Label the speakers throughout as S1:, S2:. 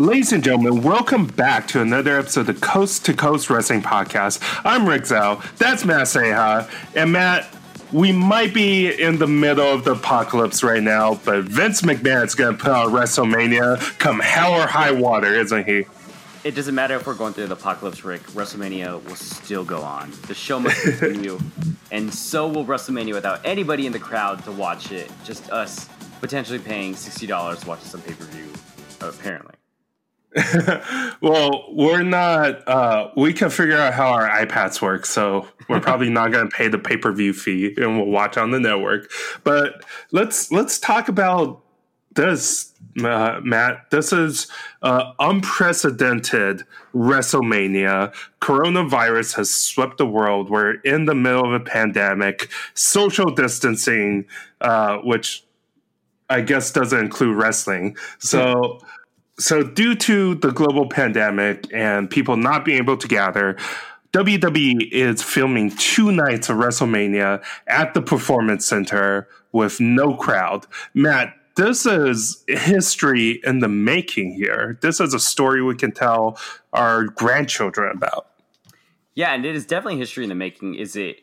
S1: Ladies and gentlemen, welcome back to another episode of the Coast to Coast Wrestling Podcast. I'm Rick Zhao. That's Matt Seha. And Matt, we might be in the middle of the apocalypse right now, but Vince McMahon's going to put on WrestleMania come hell or high water, isn't he?
S2: It doesn't matter if we're going through the apocalypse, Rick. WrestleMania will still go on. The show must continue, and so will WrestleMania without anybody in the crowd to watch it. Just us potentially paying sixty dollars to watch some pay per view. Apparently,
S1: Well, we're not, uh, we can figure out how our iPads work, so we're probably not going to pay the pay per view fee and we'll watch on the network. But let's, let's talk about this, uh, Matt. This is uh, unprecedented WrestleMania. Coronavirus has swept the world. We're in the middle of a pandemic, social distancing, uh, which I guess doesn't include wrestling. So, so due to the global pandemic and people not being able to gather, WWE is filming two nights of WrestleMania at the Performance Center with no crowd. Matt, this is history in the making here. This is a story we can tell our grandchildren about.
S2: yeah, and it is definitely history in the making. Is it?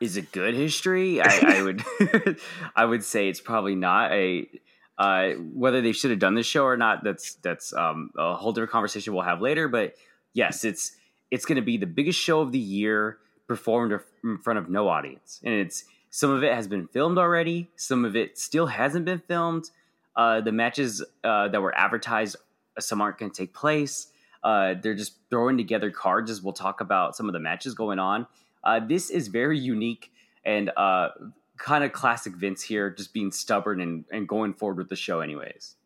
S2: Is it good history? I, I would, I would say it's probably not a. Uh, whether they should have done this show or not, that's that's um, a whole different conversation we'll have later. But yes, it's it's going to be the biggest show of the year performed in front of no audience, and it's some of it has been filmed already, some of it still hasn't been filmed. Uh, the matches uh, that were advertised, some aren't going to take place. Uh, they're just throwing together cards as we'll talk about some of the matches going on. Uh, this is very unique and uh, kind of classic Vince here, just being stubborn and, and going forward with the show, anyways.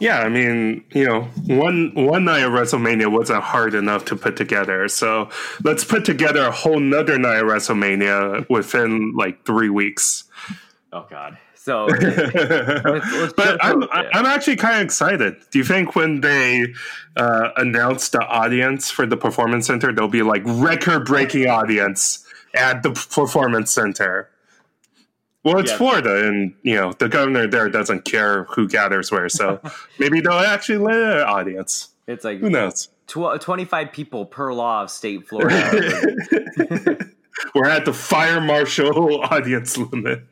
S1: Yeah, I mean, you know, one one night of WrestleMania wasn't hard enough to put together. So let's put together a whole nother night of WrestleMania within like three weeks.
S2: Oh God! So, let's, let's
S1: but I'm. I'm actually kind of excited. Do you think when they uh, announce the audience for the performance center, there'll be like record breaking audience at the performance center? Well, it's
S2: Yeah.
S1: Florida, and you know the governor there doesn't care who gathers where, so maybe they'll actually let an audience.
S2: it's like
S1: Who knows?
S2: tw- 25 people per law of state Florida.
S1: We're at the fire marshal audience limit.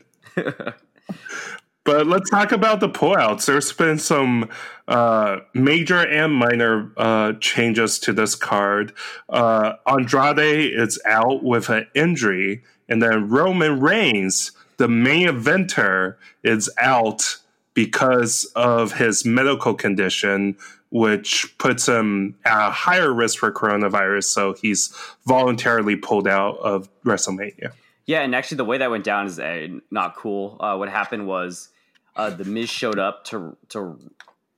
S1: But let's talk about the pullouts. There's been some uh, major and minor uh, changes to this card. Uh, Andrade is out with an injury, and then Roman Reigns, the main eventer, is out because of his medical condition, which puts him at a higher risk for coronavirus. So he's voluntarily pulled out of WrestleMania.
S2: Yeah, and actually, the way that went down is uh, not cool. Uh, what happened was uh, the Miz showed up to to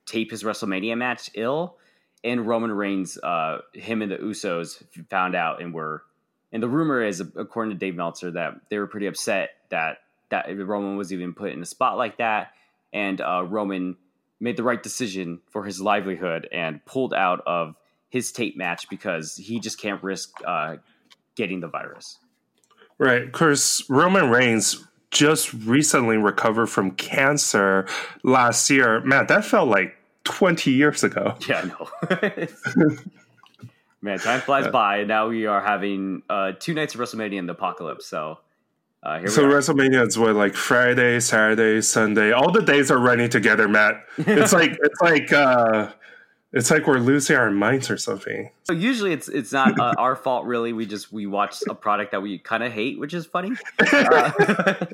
S2: tape his WrestleMania match ill, and Roman Reigns, uh, him and the Usos found out and were. And the rumor is, according to Dave Meltzer, that they were pretty upset that that Roman was even put in a spot like that, and uh, Roman made the right decision for his livelihood and pulled out of his tape match because he just can't risk uh, getting the virus.
S1: Right, because Roman Reigns just recently recovered from cancer last year. Man, that felt like 20 years ago.
S2: Yeah, I know. Man, time flies by. and Now we are having uh, two nights of WrestleMania in the apocalypse. So uh,
S1: So. WrestleMania is what like Friday, Saturday, Sunday. All the days are running together, Matt. It's like it's like uh it's like we're losing our minds or something.
S2: So usually it's it's not uh, our fault really. We just we watch a product that we kind of hate, which is funny. Uh,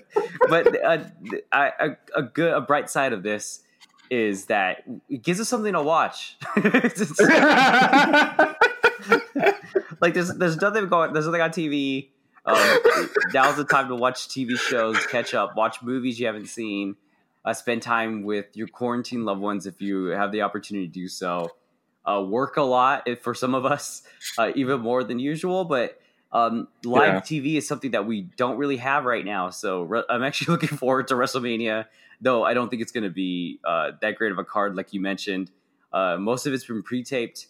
S2: but uh, I, a, a good a bright side of this is that it gives us something to watch. Like there's there's nothing going there's nothing on TV. Um, now's the time to watch TV shows, catch up, watch movies you haven't seen, uh, spend time with your quarantine loved ones if you have the opportunity to do so. Uh, work a lot if, for some of us, uh, even more than usual. But um, live
S1: Yeah.
S2: TV is something that we don't really have right now. So re- I'm actually looking forward to WrestleMania, though I don't think it's going to be uh, that great of a card like you mentioned. Uh, most of it's been pre-taped,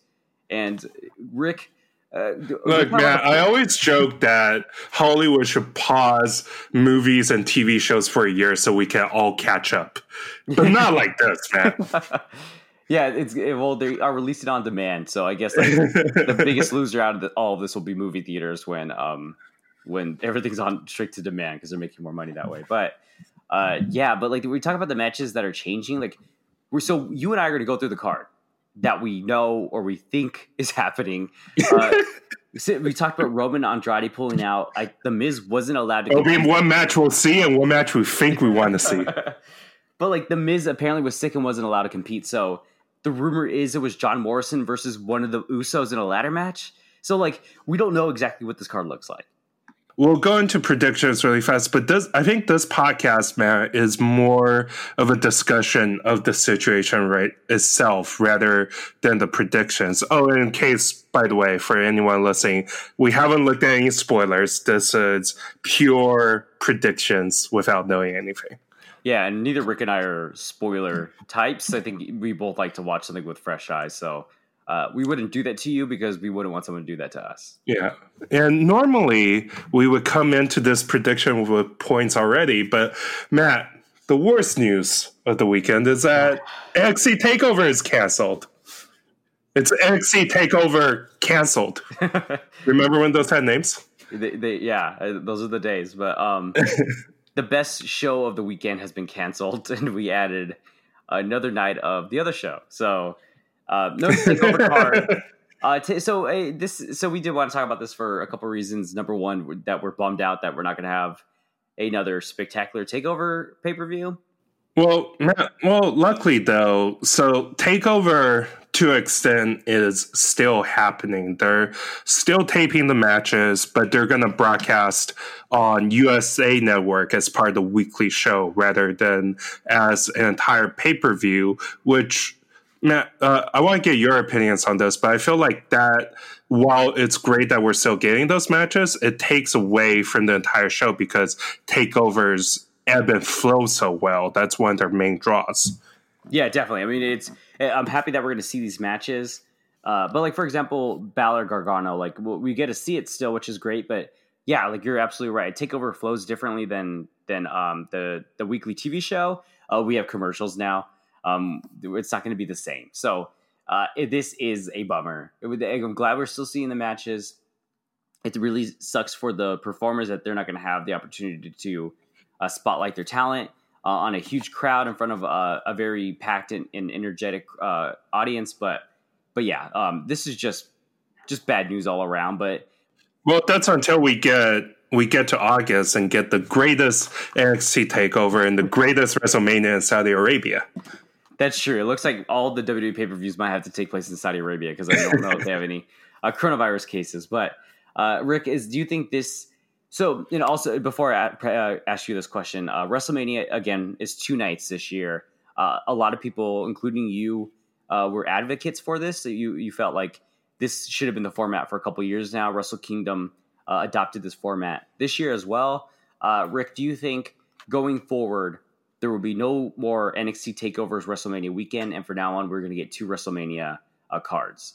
S2: and Rick. Uh,
S1: Look, man, I always joke that Hollywood should pause movies and TV shows for a year so we can all catch up, but not like this, man.
S2: yeah, it's it, well they are releasing on demand, so I guess like, the biggest loser out of the, all of this will be movie theaters when um when everything's on strict to demand because they're making more money that way. But uh yeah, but like we talk about the matches that are changing, like we're so you and I are going to go through the card that we know or we think is happening. Uh, we talked about Roman Andrade pulling out. I, the Miz wasn't allowed to.
S1: It'll be one match we'll see and one match we think we want to see.
S2: but like the Miz apparently was sick and wasn't allowed to compete. So the rumor is it was John Morrison versus one of the Usos in a ladder match. So like we don't know exactly what this card looks like.
S1: We'll go into predictions really fast, but this I think this podcast, man, is more of a discussion of the situation right itself rather than the predictions. Oh, in case, by the way, for anyone listening, we haven't looked at any spoilers. This is pure predictions without knowing anything.
S2: Yeah, and neither Rick and I are spoiler types. I think we both like to watch something with fresh eyes. So uh, we wouldn't do that to you because we wouldn't want someone to do that to us.
S1: Yeah. And normally we would come into this prediction with points already, but Matt, the worst news of the weekend is that NXT Takeover is canceled. It's NXT Takeover canceled. Remember when those had names?
S2: They, they, yeah, uh, those are the days. But um, the best show of the weekend has been canceled, and we added another night of the other show. So uh, no takeover card. Uh, t- so uh, this, so we did want to talk about this for a couple of reasons. Number one, that we're bummed out that we're not going to have another spectacular takeover pay per view.
S1: Well, well, luckily though, so takeover to extent is still happening. They're still taping the matches, but they're going to broadcast on USA Network as part of the weekly show rather than as an entire pay per view, which Matt, uh, I want to get your opinions on this, but I feel like that while it's great that we're still getting those matches, it takes away from the entire show because takeovers ebb and flow so well. That's one of their main draws.
S2: Yeah, definitely. I mean, it's. I'm happy that we're going to see these matches. Uh, but like for example, Balor Gargano, like we get to see it still, which is great. But yeah, like you're absolutely right. Takeover flows differently than than um, the the weekly TV show. Uh, we have commercials now. Um, it's not going to be the same. So uh, it, this is a bummer. It, I'm glad we're still seeing the matches. It really sucks for the performers that they're not going to have the opportunity to uh, spotlight their talent uh, on a huge crowd in front of a, a very packed and, and energetic uh, audience. But but yeah, um, this is just just bad news all around. But
S1: Well, that's until we get we get to August and get the greatest NXT takeover and the greatest WrestleMania in Saudi Arabia.
S2: That's true. It looks like all the WWE pay per views might have to take place in Saudi Arabia because I don't know if they have any uh, coronavirus cases. But uh, Rick, is do you think this? So, know, also before I uh, ask you this question, uh, WrestleMania again is two nights this year. Uh, a lot of people, including you, uh, were advocates for this. So you you felt like this should have been the format for a couple years now. Wrestle Kingdom adopted this format this year as well. Rick, do you think going forward there will be no more NXT takeovers WrestleMania weekend, and from now on we're going to get two WrestleMania uh, cards?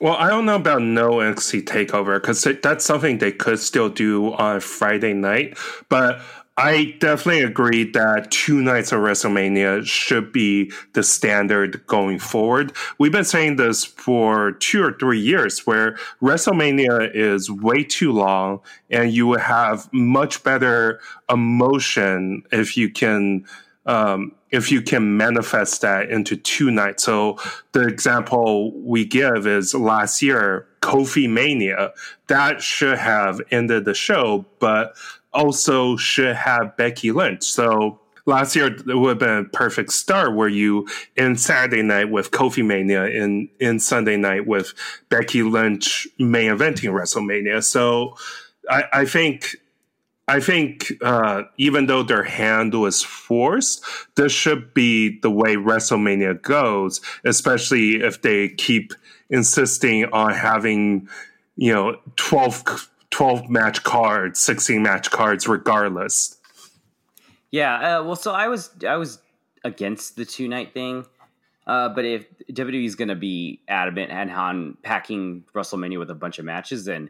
S1: Well, I don't know about no NXT takeover because that's something they could still do on Friday night. But I definitely agree that two nights of WrestleMania should be the standard going forward. We've been saying this for two or three years where WrestleMania is way too long and you would have much better emotion if you can um, if you can manifest that into two nights. So the example we give is last year, Kofi Mania. That should have ended the show, but also should have Becky Lynch. So last year it would have been a perfect start where you in Saturday night with Kofi Mania and in Sunday night with Becky Lynch main eventing WrestleMania. So I, I think I think uh, even though their hand was forced, this should be the way WrestleMania goes, especially if they keep insisting on having, you know, 12, 12 match cards, 16 match cards, regardless.
S2: Yeah, uh, well, so I was I was against the two night thing. Uh, but if WWE is going to be adamant and on packing WrestleMania with a bunch of matches, then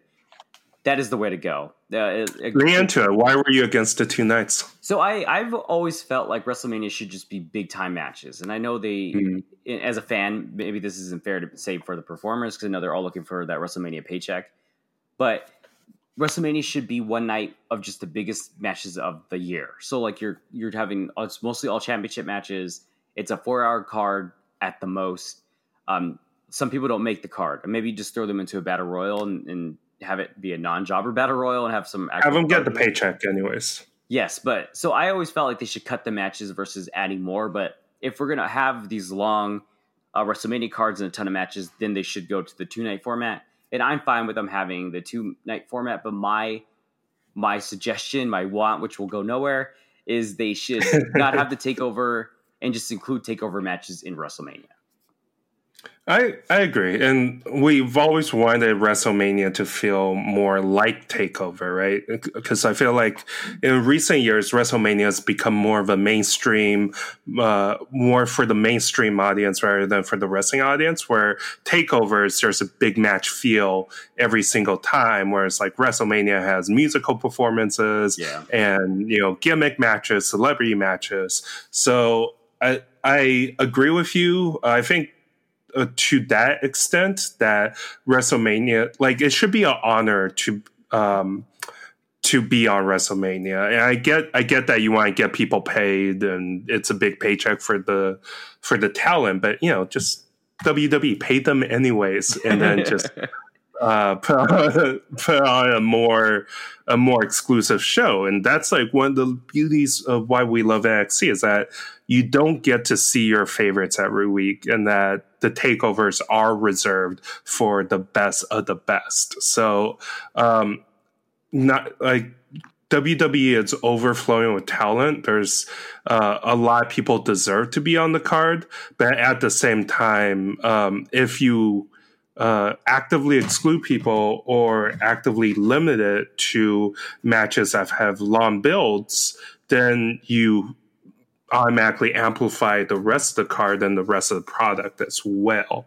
S2: that is the way to go. Uh, it- it-
S1: into it. Why were you against the two nights?
S2: so I, I've always felt like WrestleMania should just be big time matches, and I know they,
S1: Mhm.
S2: as a fan, maybe this isn't fair to say for the performers because I know they're all looking for that WrestleMania paycheck, but WrestleMania should be one night of just the biggest matches of the year. So like you're you're having it's mostly all championship matches. It's a four hour card at the most. Um, some people don't make the card, and maybe just throw them into a battle royal and, and have it be a non jobber battle royal and have some
S1: Have them get the paycheck, anyways.
S2: Yes, but so I always felt like they should cut the matches versus adding more. But if we're gonna have these long uh, WrestleMania cards and a ton of matches, then they should go to the two night format. And I'm fine with them having the two night format. But my my suggestion, my want, which will go nowhere, is they should not have the takeover and just include takeover matches in WrestleMania.
S1: I I agree, and we've always wanted WrestleMania to feel more like Takeover, right? Because I feel like in recent years, WrestleMania has become more of a mainstream, uh, more for the mainstream audience rather than for the wrestling audience. Where Takeovers, there's a big match feel every single time, whereas like WrestleMania has musical performances
S2: Yeah.
S1: and you know gimmick matches, celebrity matches. So I I agree with you. I think uh, to that extent that WrestleMania, like it should be an honor to um to be on WrestleMania. And I get I get that you want to get people paid and it's a big paycheck for the for the talent, but you know, just WWE pay them anyways and then just uh, put on, a more a more exclusive show, and that's like one of the beauties of why we love NXT is that you don't get to see your favorites every week, and that the takeovers are reserved for the best of the best. So, um, not like. WWE is overflowing with talent. There's uh, a lot of people deserve to be on the card, but at the same time, um, if you uh, actively exclude people or actively limit it to matches that have long builds, then you automatically amplify the rest of the card and the rest of the product as well.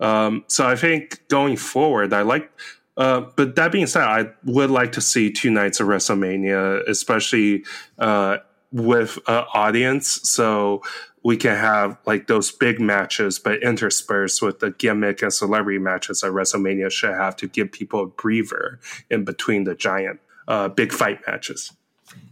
S1: Um, so I think going forward, I like. Uh, but that being said, I would like to see two nights of WrestleMania, especially uh, with uh, audience, so we can have like those big matches, but interspersed with the gimmick and celebrity matches that WrestleMania should have to give people a breather in between the giant uh, big fight matches.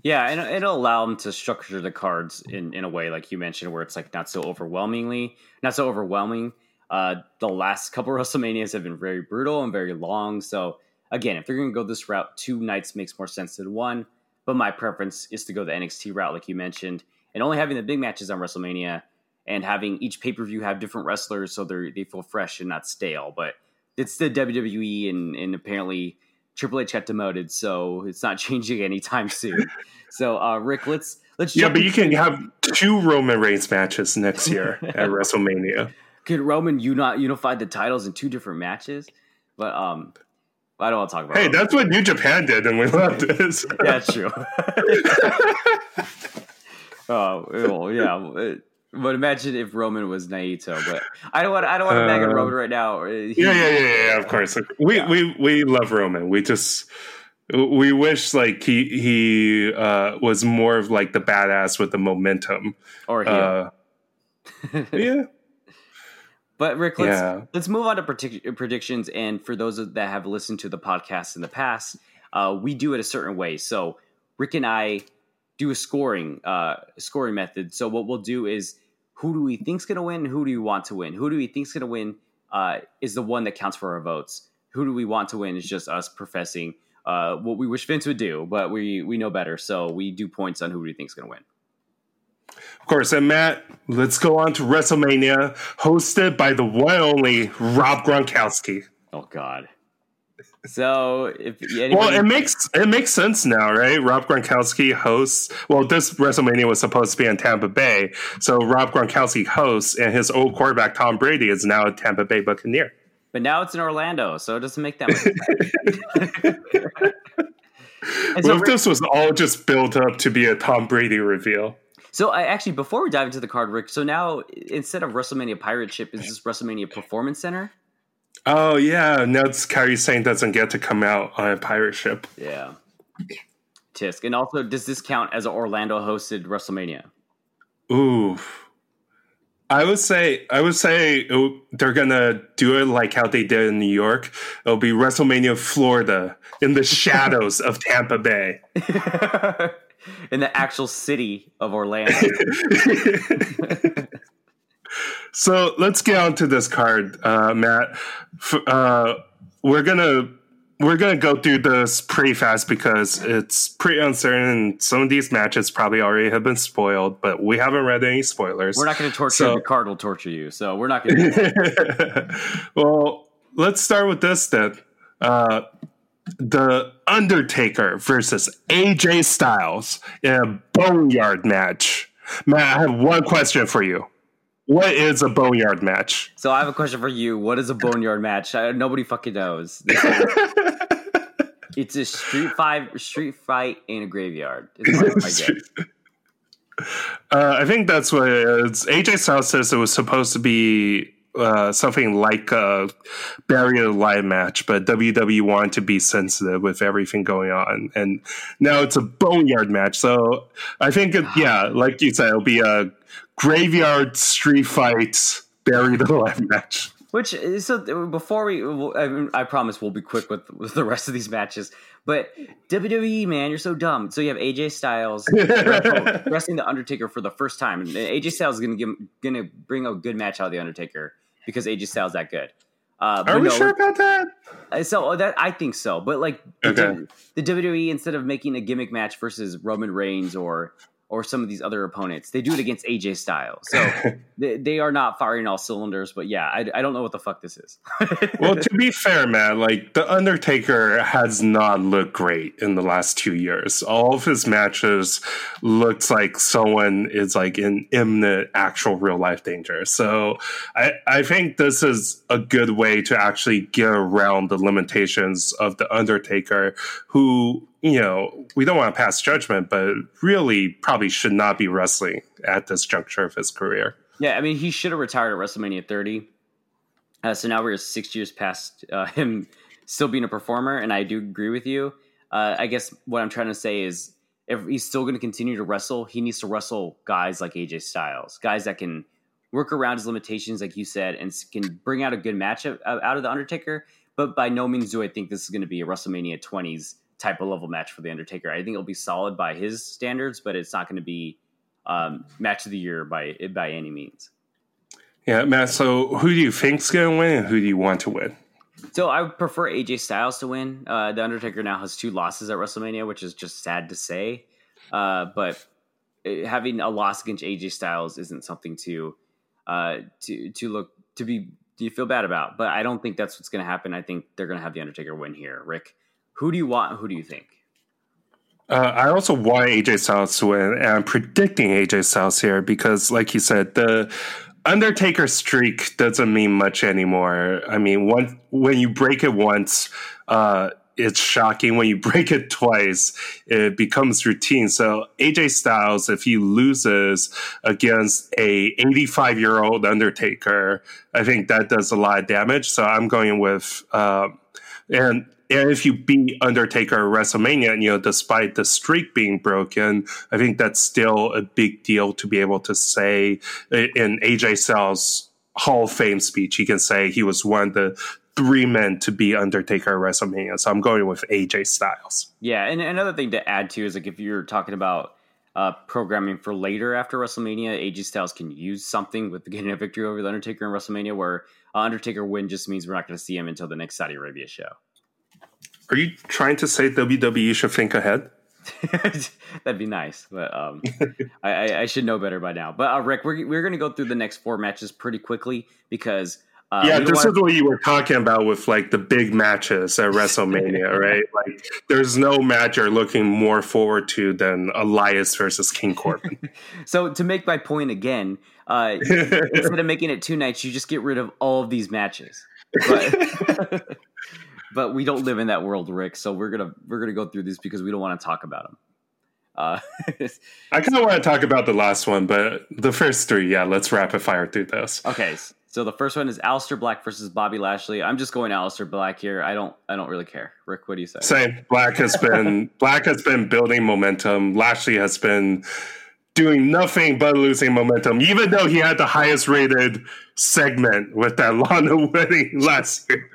S2: Yeah, and it'll allow them to structure the cards in, in a way, like you mentioned, where it's like not so overwhelmingly, not so overwhelming. Uh, the last couple WrestleManias have been very brutal and very long. So again, if they're going to go this route, two nights makes more sense than one. But my preference is to go the NXT route, like you mentioned, and only having the big matches on WrestleMania and having each pay per view have different wrestlers so they they feel fresh and not stale. But it's the WWE, and, and apparently Triple H got demoted, so it's not changing anytime soon. so, uh, Rick, let's let's
S1: Yeah, but you can have two Roman Reigns matches next year at WrestleMania.
S2: could Roman you not unify the titles in two different matches? But um, I don't want to talk about.
S1: Hey,
S2: Roman.
S1: that's what New Japan did, and we love this.
S2: Yeah, that's true. Oh, well, yeah. But imagine if Roman was Naito. But I don't want. I don't want to
S1: Uh,
S2: Roman right now. He-
S1: yeah, yeah, yeah, yeah. Of course, we
S2: Yeah.
S1: we we love Roman. We just we wish like he he uh, was more of like the badass with the momentum.
S2: Or.
S1: Uh, yeah,
S2: But Rick, let's
S1: Yeah.
S2: let's move on to partic- predictions. And for those that have listened to the podcast in the past, uh, we do it a certain way. So Rick and I do a scoring uh, scoring method. So what we'll do is, who do we think's going to win? Who do we want to win? Who do we think's going to win? Uh, is the one that counts for our votes. Who do we want to win? Is just us professing uh, what we wish Vince would do, but we we know better. So we do points on who we think's going to win.
S1: of course. And Matt, let's go on to WrestleMania, hosted by the one only Rob Gronkowski.
S2: Oh God. So if anybody,
S1: Well, it makes it makes sense now, right? Rob Gronkowski hosts. Well, this WrestleMania was supposed to be in Tampa Bay, so Rob Gronkowski hosts, and his old quarterback Tom Brady is now a Tampa Bay Buccaneer.
S2: But now it's in Orlando, so it doesn't make that much sense. and so,
S1: What if this was all just built up to be a Tom Brady reveal?
S2: So I actually before we dive into the card, Rick. So now instead of WrestleMania Pirate Ship, is this WrestleMania Performance Center?
S1: Oh yeah, now it's Kairi Sane doesn't get to come out on a pirate ship.
S2: Yeah. Tisk. And also, does this count as an Orlando hosted WrestleMania?
S1: Ooh. I would say I would say it- they're gonna do it like how they did in New York. It'll be WrestleMania Florida in the shadows of Tampa Bay.
S2: In the actual city of Orlando.
S1: So let's get on to this card, uh, Matt. F- uh, we're gonna we're gonna go through this pretty fast because it's pretty uncertain. Some of these matches probably already have been spoiled, but we haven't read any spoilers.
S2: We're not going to torture
S1: So-
S2: you. The card will torture you. So we're not going to.
S1: well, let's start with this then. Uh, the Undertaker versus AJ Styles in a boneyard match. Matt, I have one question for you. What is a boneyard match?
S2: So I have a question for you. What is a boneyard match? I, nobody fucking knows. it's a street fight, street fight in a graveyard. Is my, my.
S1: Uh, I think that's what it is. AJ Styles says it was supposed to be uh, something like a buried alive match, but WWE wanted to be sensitive with everything going on, and now it's a boneyard match. So I think, it, yeah, like you said, it'll be a graveyard street fight buried alive match.
S2: Which so before we, I, mean, I promise we'll be quick with, with the rest of these matches. But WWE, man, you're so dumb. So you have AJ Styles wrestling the Undertaker for the first time, and AJ Styles is gonna give, gonna bring a good match out of the Undertaker because AJ Styles that good. Uh,
S1: Are we
S2: no,
S1: sure about that?
S2: uh, So uh, that I think so, but like the, the WWE instead of making a gimmick match versus Roman Reigns or or some of these other opponents, they do it against AJ Styles. So they, they are not firing all cylinders. But yeah, I, I don't know what the fuck this is.
S1: well, to be fair, man, like the Undertaker has not looked great in the last two years. All of his matches looks like someone is like in imminent actual real life danger. So I, I think this is a good way to actually get around the limitations of the Undertaker, who you know we don't want to pass judgment, but really probably should not be wrestling at this juncture of his career.
S2: yeah, I mean he should have retired at WrestleMania 30. Uh, so now we're six years past uh, him still being a performer, and I do agree with you. Uh, I guess what I'm trying to say is if he's still going to continue to wrestle, he needs to wrestle guys like AJ Styles, guys that can work around his limitations, like you said, and can bring out a good match of, of- out of the Undertaker. But by no means do I think this is going to be a WrestleMania 20s type of level match for the Undertaker. I think it'll be solid by his standards, but it's not going to be um, match of the year by by any means.
S1: Yeah, Matt. So who do you think's going to win, and who do you want to win?
S2: So I would prefer AJ Styles to win. Uh, the Undertaker now has two losses at WrestleMania, which is just sad to say. Uh, but uh, having a loss against AJ Styles isn't something to uh, to to look to be do you feel bad about. But I don't think that's what's going to happen. I think they're going to have the Undertaker win here. Rick, who do you want? Who do you think?
S1: Uh, I also want AJ Styles to win, and I'm predicting AJ Styles here because, like you said, the Undertaker streak doesn't mean much anymore. I mean, one, when you break it once, uh, it's shocking. When you break it twice, it becomes routine. So AJ Styles, if he loses against a 85 year old Undertaker, I think that does a lot of damage. So I'm going with. Um, and and if you beat Undertaker at WrestleMania, and you know, despite the streak being broken, I think that's still a big deal to be able to say in AJ Styles' Hall of Fame speech, he can say he was one of the three men to beat Undertaker at WrestleMania. So I'm going with AJ Styles.
S2: Yeah, and another thing to add to is like if you're talking about uh, programming for later after WrestleMania, AJ Styles can use something with getting a victory over the Undertaker in WrestleMania, where uh, Undertaker win just means we're not going to see him until the next Saudi Arabia show.
S1: Are you trying to say WWE should think ahead?
S2: That'd be nice, but um, I, I, should know better by now. But uh, Rick, we're we're going to go through the next four matches pretty quickly because uh,
S1: yeah, this
S2: wanna-
S1: is what you were talking about with like the big matches at WrestleMania, right? Like, there's no match you're looking more forward to than Elias versus King Corbin.
S2: So to make my point again, uh, instead of making it two nights, you just get rid of all of these matches. But, but we don't live in that world, Rick. So we're gonna we're gonna go through these because we don't want to talk about them. Uh,
S1: I kind of want to talk about the last one, but the first three, yeah, let's rapid fire through those.
S2: okay, so the first one is Aleister Black versus Bobby Lashley. I'm just going Aleister Black here. I don't I don't really care. Rick, what do you say?
S1: Same. Black has been Black has been building momentum. Lashley has been doing nothing but losing momentum, even though he had the highest rated segment with that Lana wedding last year.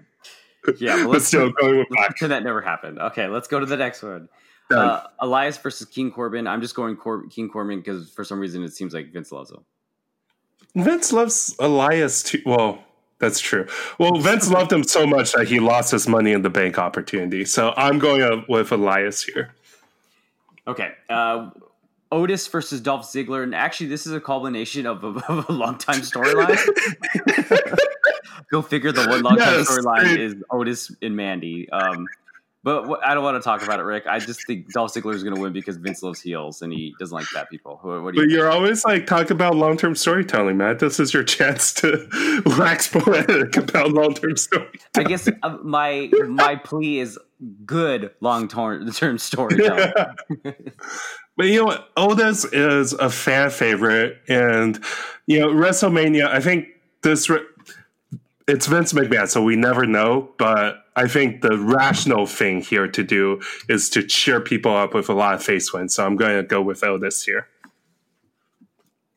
S2: Yeah, but
S1: but
S2: let's
S1: still going with Black.
S2: pretend that never happened. Okay, let's go to the next one. Uh, Elias versus King Corbin. I'm just going Cor- King Corbin because for some reason it seems like Vince loves him.
S1: Vince loves Elias too. Well, that's true. Well, Vince loved him so much that he lost his money in the bank opportunity. So I'm going with Elias here.
S2: Okay. Uh, Otis versus Dolph Ziggler, and actually, this is a culmination of a, of a long time storyline. Go figure. The one long
S1: Yes,
S2: storyline is Otis and Mandy. Um, but what, I don't want to talk about it, Rick. I just think Dolph Ziggler is going to win because Vince loves heels and he doesn't like fat people. What, what do you?
S1: But you're always like talk about long term storytelling, Matt. This is your chance to wax poetic about long term story.
S2: I guess uh, my my plea is good long term term storytelling.
S1: But you know what? Otis is a fan favorite, and you know WrestleMania. I think this it's Vince McMahon, so we never know. But I think the rational thing here to do is to cheer people up with a lot of face wins. So I'm going to go with Otis here.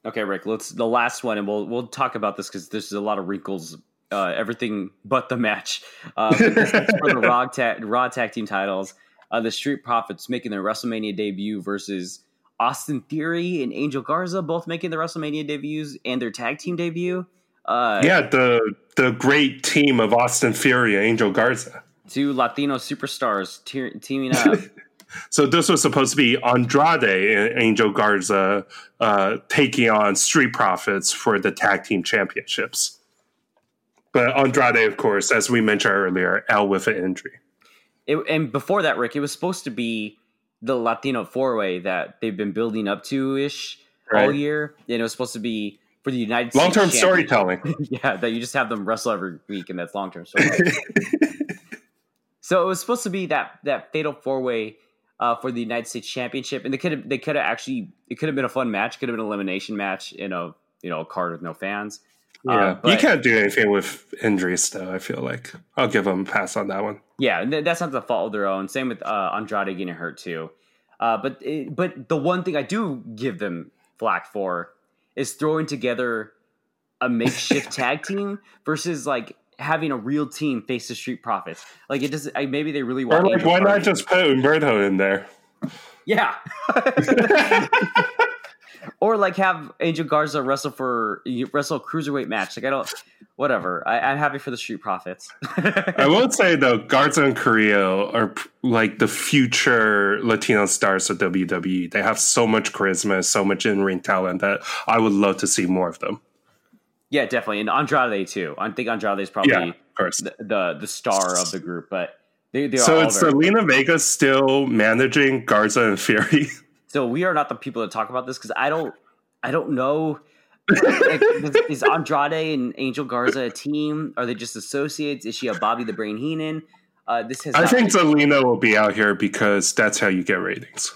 S2: Okay, Rick. Let's the last one, and we'll we'll talk about this because there's a lot of wrinkles. Uh, everything but the match. Uh, for the Raw tag, Raw tag team titles. Uh, the Street Profits making their WrestleMania debut versus Austin Theory and Angel Garza, both making their WrestleMania debuts and their tag team debut. Uh,
S1: Yeah, the the great team of Austin Theory and Angel Garza.
S2: Two Latino superstars te- teaming up.
S1: So this was supposed to be Andrade and Angel Garza uh, taking on Street Profits for the tag team championships. But Andrade, of course, as we mentioned earlier, out with an injury.
S2: It, and before that, Rick, it was supposed to be the Latino four way that they've been building up to ish all year. And it was supposed to be for the United States.
S1: Long term storytelling.
S2: yeah, that you just have them wrestle every week, and that's long term storytelling. so it was supposed to be that that fatal four way uh, for the United States Championship, and they could have they could have actually it could have been a fun match, could have been an elimination match in a you know a card with no fans.
S1: Yeah,
S2: Uh,
S1: you can't do anything with injuries, though. I feel like I'll give them a pass on that one.
S2: Yeah, and that's not the fault of their own. Same with uh, Andrade getting hurt too. Uh, but it, but the one thing I do give them flack for is throwing together a makeshift tag team versus like having a real team face the Street Profits. Like it doesn't. I, maybe they really
S1: Or
S2: want.
S1: like,
S2: Angel
S1: why not just put Humberto in there?
S2: Yeah. or like have Angel Garza wrestle for wrestle a cruiserweight match. Like I don't. Whatever. I, I'm happy for the Street Profits.
S1: I would say though, Garza and Carrillo are like the future Latino stars of WWE. They have so much charisma, so much in ring talent that I would love to see more of them.
S2: yeah, definitely, and Andrade too. I think Andrade is probably.
S1: Yeah,
S2: the, the the star of the group, but they they
S1: So it's Zelina Vega still managing Garza and Theory.
S2: so we are not the people to talk about this because I don't I don't know. like, is, Andrade and Angel Garza a team? Are they just associates? Is she a Bobby the Brain Heenan? Uh, this has
S1: I think Zelina will be out here because that's how you get ratings.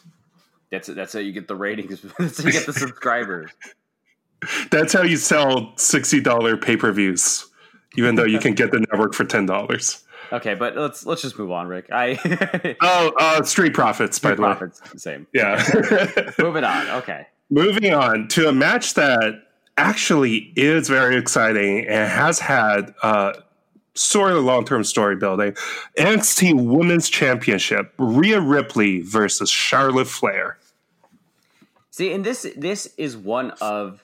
S2: that's that's how you get the ratings. that's how you get the subscribers.
S1: That's how you sell sixty dollar pay per views, even though you can get the network for ten dollars.
S2: Okay, but let's let's just move on, Rick. I
S1: Oh, uh, Street Profits, by the way.
S2: profits same.
S1: Yeah.
S2: Moving on. Okay.
S1: Moving on to a match that actually is very exciting and has had uh, sort of long term story building. NXT Women's Championship: Rhea Ripley versus Charlotte Flair.
S2: See, and this this is one of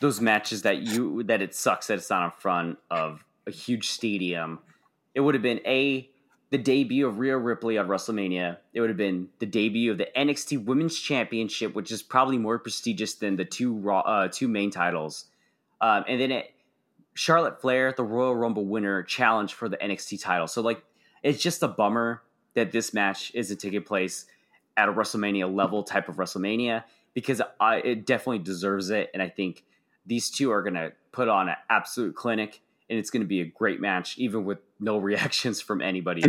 S2: those matches that you that it sucks that it's not in front of a huge stadium. It would have been a the debut of Rhea Ripley on WrestleMania. It would have been the debut of the NXT Women's Championship, which is probably more prestigious than the two raw, uh, two main titles. Um, and then it Charlotte Flair, the Royal Rumble winner, challenge for the NXT title. So like, it's just a bummer that this match isn't taking place at a WrestleMania level type of WrestleMania because I, it definitely deserves it. And I think these two are going to put on an absolute clinic and it's going to be a great match, even with no reactions from anybody.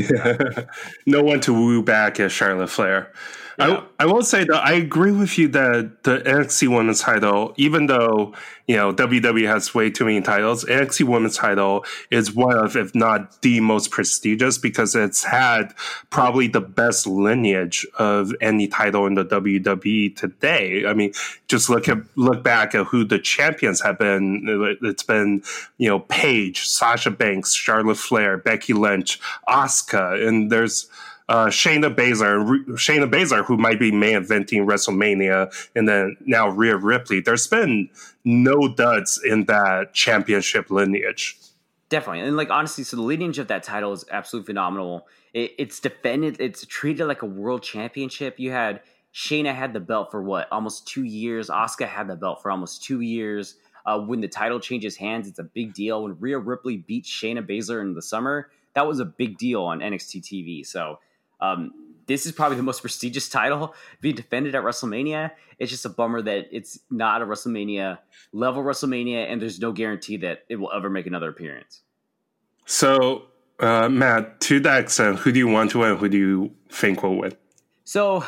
S1: no one to woo back as Charlotte Flair.
S2: Yeah.
S1: I, I will say though, I agree with you that the NXT Women's title, even though you know WWE has way too many titles, NXT Women's title is one of, if not the most prestigious, because it's had probably the best lineage of any title in the WWE today. I mean, just look at look back at who the champions have been. It's been you know Paige, Sasha Banks, Charlotte Flair, Becky Lynch, Asuka, and there's uh, Shayna Baszler, Shayna Baszler, who might be main eventing WrestleMania, and then now Rhea Ripley. There's been no duds in that championship lineage.
S2: Definitely, and like honestly, so the lineage of that title is absolutely phenomenal. It, it's defended, it's treated like a world championship. You had Shayna had the belt for what almost two years. Asuka had the belt for almost two years. Uh, when the title changes hands, it's a big deal. When Rhea Ripley beat Shayna Baszler in the summer, that was a big deal on NXT TV. So um, this is probably the most prestigious title being defended at WrestleMania. It's just a bummer that it's not a WrestleMania level WrestleMania, and there's no guarantee that it will ever make another appearance.
S1: So, uh, Matt, to that extent, who do you want to win? Who do you think will win?
S2: So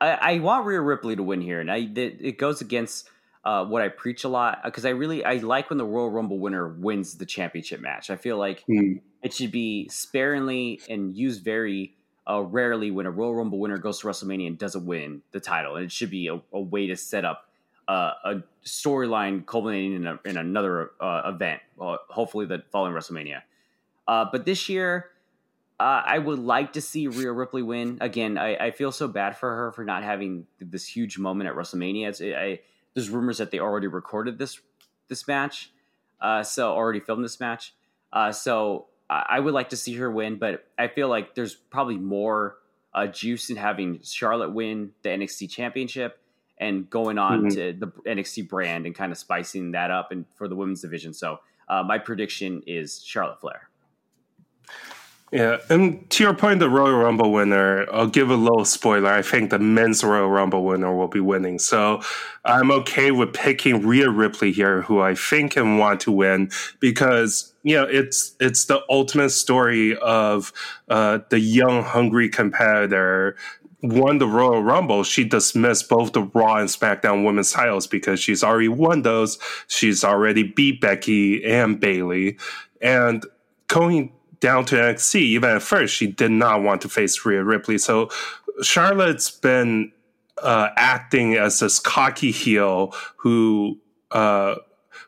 S2: I, I want Rhea Ripley to win here, and I it, it goes against uh, what I preach a lot because I really I like when the Royal Rumble winner wins the championship match. I feel like
S1: Hmm.
S2: it should be sparingly and used very uh, rarely when a Royal Rumble winner goes to WrestleMania and doesn't win the title. And it should be a, a way to set up uh, a storyline culminating in, a, in another uh, event, well, hopefully the following WrestleMania. Uh, but this year, uh, I would like to see Rhea Ripley win. Again, I, I feel so bad for her for not having this huge moment at WrestleMania. It's, I, there's rumors that they already recorded this this match, uh, so already filmed this match. Uh, so I, I would like to see her win, but I feel like there's probably more uh, juice in having Charlotte win the NXT Championship and going on
S1: Mhm.
S2: to the NXT brand and kind of spicing that up and for the women's division. So uh, my prediction is Charlotte Flair.
S1: Yeah, and to your point, the Royal Rumble winner, I'll give a little spoiler. I think the men's Royal Rumble winner will be winning. So I'm okay with picking Rhea Ripley here, who I think and want to win because you know it's it's the ultimate story of uh, the young, hungry competitor. Won the Royal Rumble, she dismissed both the Raw and SmackDown women's titles because she's already won those. She's already beat Becky and Bayley, and going down to NXT, even at first, she did not want to face Rhea Ripley. So Charlotte's been uh, acting as this cocky heel who uh,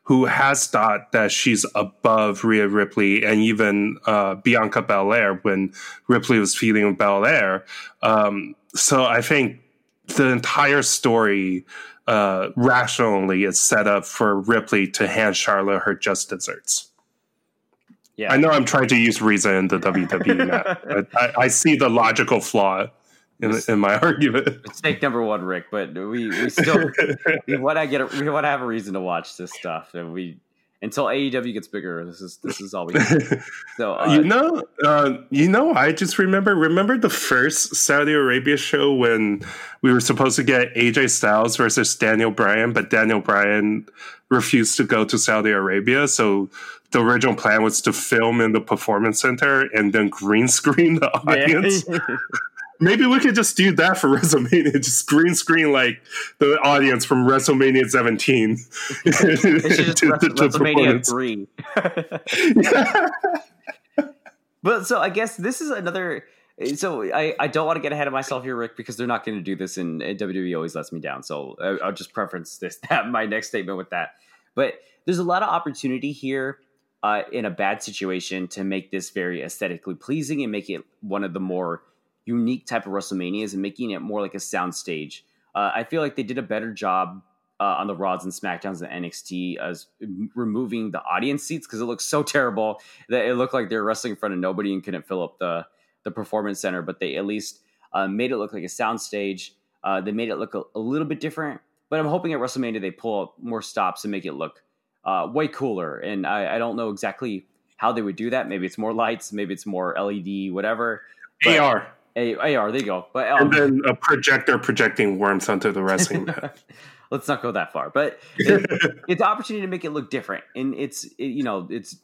S1: who has thought that she's above Rhea Ripley and even uh, Bianca Belair when Ripley was feuding with Belair. Um, so I think the entire story uh, rationally is set up for Ripley to hand Charlotte her just desserts.
S2: Yeah,
S1: I know I'm trying to use reason in the WWE, but I, I see the logical flaw in, in my argument.
S2: mistake number one, Rick. But we we still we want to get a, we want to have a reason to watch this stuff, and we until AEW gets bigger. This is this is all we. Can. So uh,
S1: you know, uh, you know, I just remember. Remember the first Saudi Arabia show when we were supposed to get AJ Styles versus Daniel Bryan, but Daniel Bryan refused to go to Saudi Arabia. So the original plan was to film in the performance center and then green screen the audience. Maybe we could just do that for WrestleMania. Just green screen like the audience from WrestleMania 17.
S2: It just
S1: to-
S2: Wres-
S1: to- to
S2: WrestleMania three. But so I guess this is another. So I, I don't want to get ahead of myself here, Rick, because they're not going to do this, and and WWE always lets me down. So I, I'll just preference this that my next statement with that. But there's a lot of opportunity here uh, in a bad situation to make this very aesthetically pleasing and make it one of the more unique type of WrestleManias and making it more like a soundstage. Uh, I feel like they did a better job uh, on the Raws and Smackdowns and NXT as removing the audience seats because it looks so terrible that it looked like they were wrestling in front of nobody and couldn't fill up the the performance center. But they at least uh, made it look like a soundstage. Uh, they made it look a, a little bit different. But I'm hoping at WrestleMania they pull up more stops and make it look uh, way cooler. And I, I don't know exactly how they would do that. Maybe it's more lights, maybe it's more LED, whatever. But-
S1: AR.
S2: A- AR, there you go. But um,
S1: And then a projector projecting worms onto the wrestling mat.
S2: let's not go that far but it, it's an opportunity to make it look different and it's it, you know it's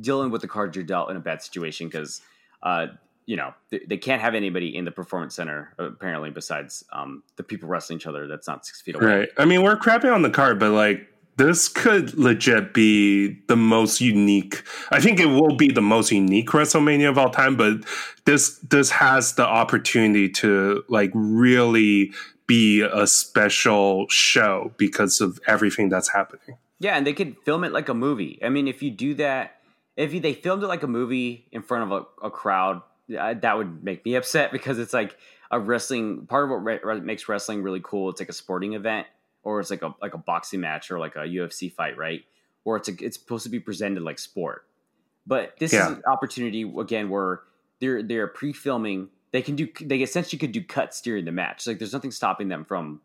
S2: dealing with the cards you're dealt in a bad situation because uh, you know they, they can't have anybody in the performance center apparently besides um, the people wrestling each other that's not six feet away.
S1: Right. I mean, we're crapping on the card, but like this could legit be the most unique. I think it will be the most unique WrestleMania of all time, but this this has the opportunity to like really be a special show because of everything that's happening.
S2: Yeah, and they could film it like a movie. I mean, if you do that, if they filmed it like a movie in front of a, a crowd, uh, that would make me upset because it's like a wrestling part of what re- makes wrestling really cool. It's like a sporting event, or it's like a like a boxing match or like a UFC fight, right? Or it's a, it's supposed to be presented like sport. But this
S1: Yeah.
S2: is an opportunity again where they're they're pre-filming. They can do they essentially could do cuts during the match. Like there's nothing stopping them from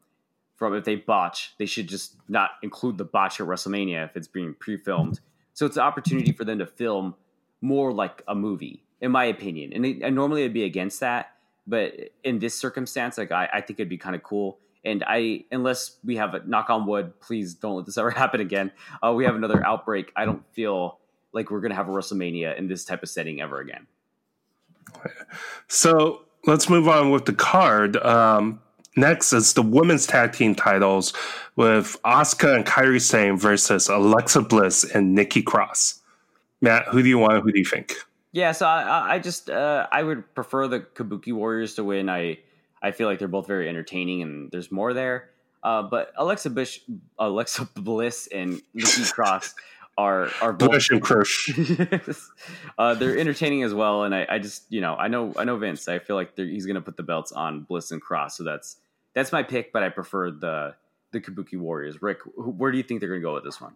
S2: from if they botch, they should just not include the botch at WrestleMania if it's being pre-filmed. So it's an opportunity for them to film more like a movie, in my opinion. And, it, and normally I'd be against that, but in this circumstance, like I, I think it'd be kind of cool. And I, unless we have a knock on wood, please don't let this ever happen again. Uh, we have another outbreak. I don't feel like we're gonna have a WrestleMania in this type of setting ever again.
S1: So let's move on with the card. Um, next is the women's tag team titles with Asuka and Kairi Sane versus Alexa Bliss and Nikki Cross. Matt, who do you want? Who do you think?
S2: Yeah, so I, I- I just uh, I would prefer the Kabuki Warriors to win. I I feel like they're both very entertaining and there's more there. Uh, but Alexa Bush, Alexa Bliss, and Nikki Cross are are both
S1: Bush and Crush.
S2: uh, they're entertaining as well. And I, I just you know I know I know Vince. I feel like he's going to put the belts on Bliss and Cross. So that's that's my pick. But I prefer the the Kabuki Warriors. Rick, where do you think they're going to go with this one?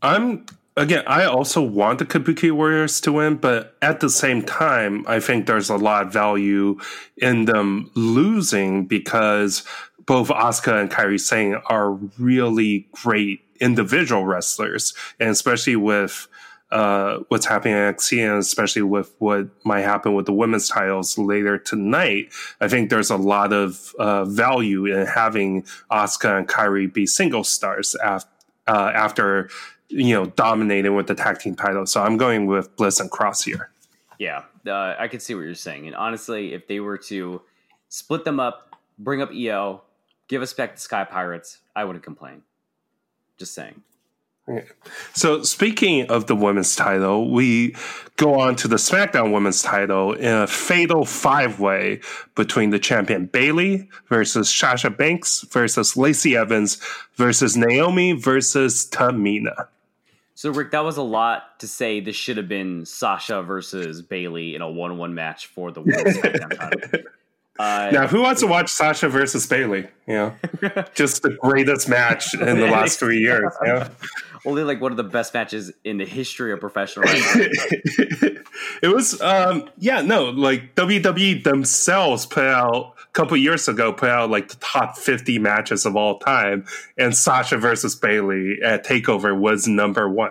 S1: I'm again. I also want the Kabuki Warriors to win, but at the same time, I think there's a lot of value in them losing because both Asuka and Kairi Sane are really great individual wrestlers, and especially with uh, what's happening in NXT, and especially with what might happen with the women's titles later tonight, I think there's a lot of uh, value in having Asuka and Kairi be single stars after. Uh, after you know dominating with the tag team title, so I'm going with Bliss and Cross here.
S2: Yeah, uh, I can see what you're saying. And honestly, if they were to split them up, bring up Io, give us back the Sky Pirates, I wouldn't complain. Just saying.
S1: So, speaking of the women's title, we go on to the SmackDown women's title in a fatal five way between the champion Bayley versus Sasha Banks versus Lacey Evans versus Naomi versus Tamina.
S2: So, Rick, that was a lot to say. This should have been Sasha versus Bayley in a one-on-one match for the World SmackDown title. Uh,
S1: Now, who wants to watch Sasha versus Bayley? You know, just the greatest match in the last three years. You know?
S2: only like one of the best matches in the history of professional wrestling.
S1: it was um yeah no like WWE themselves put out couple years ago put out like the top 50 matches of all time and Sasha versus Bayley at Takeover was number 1.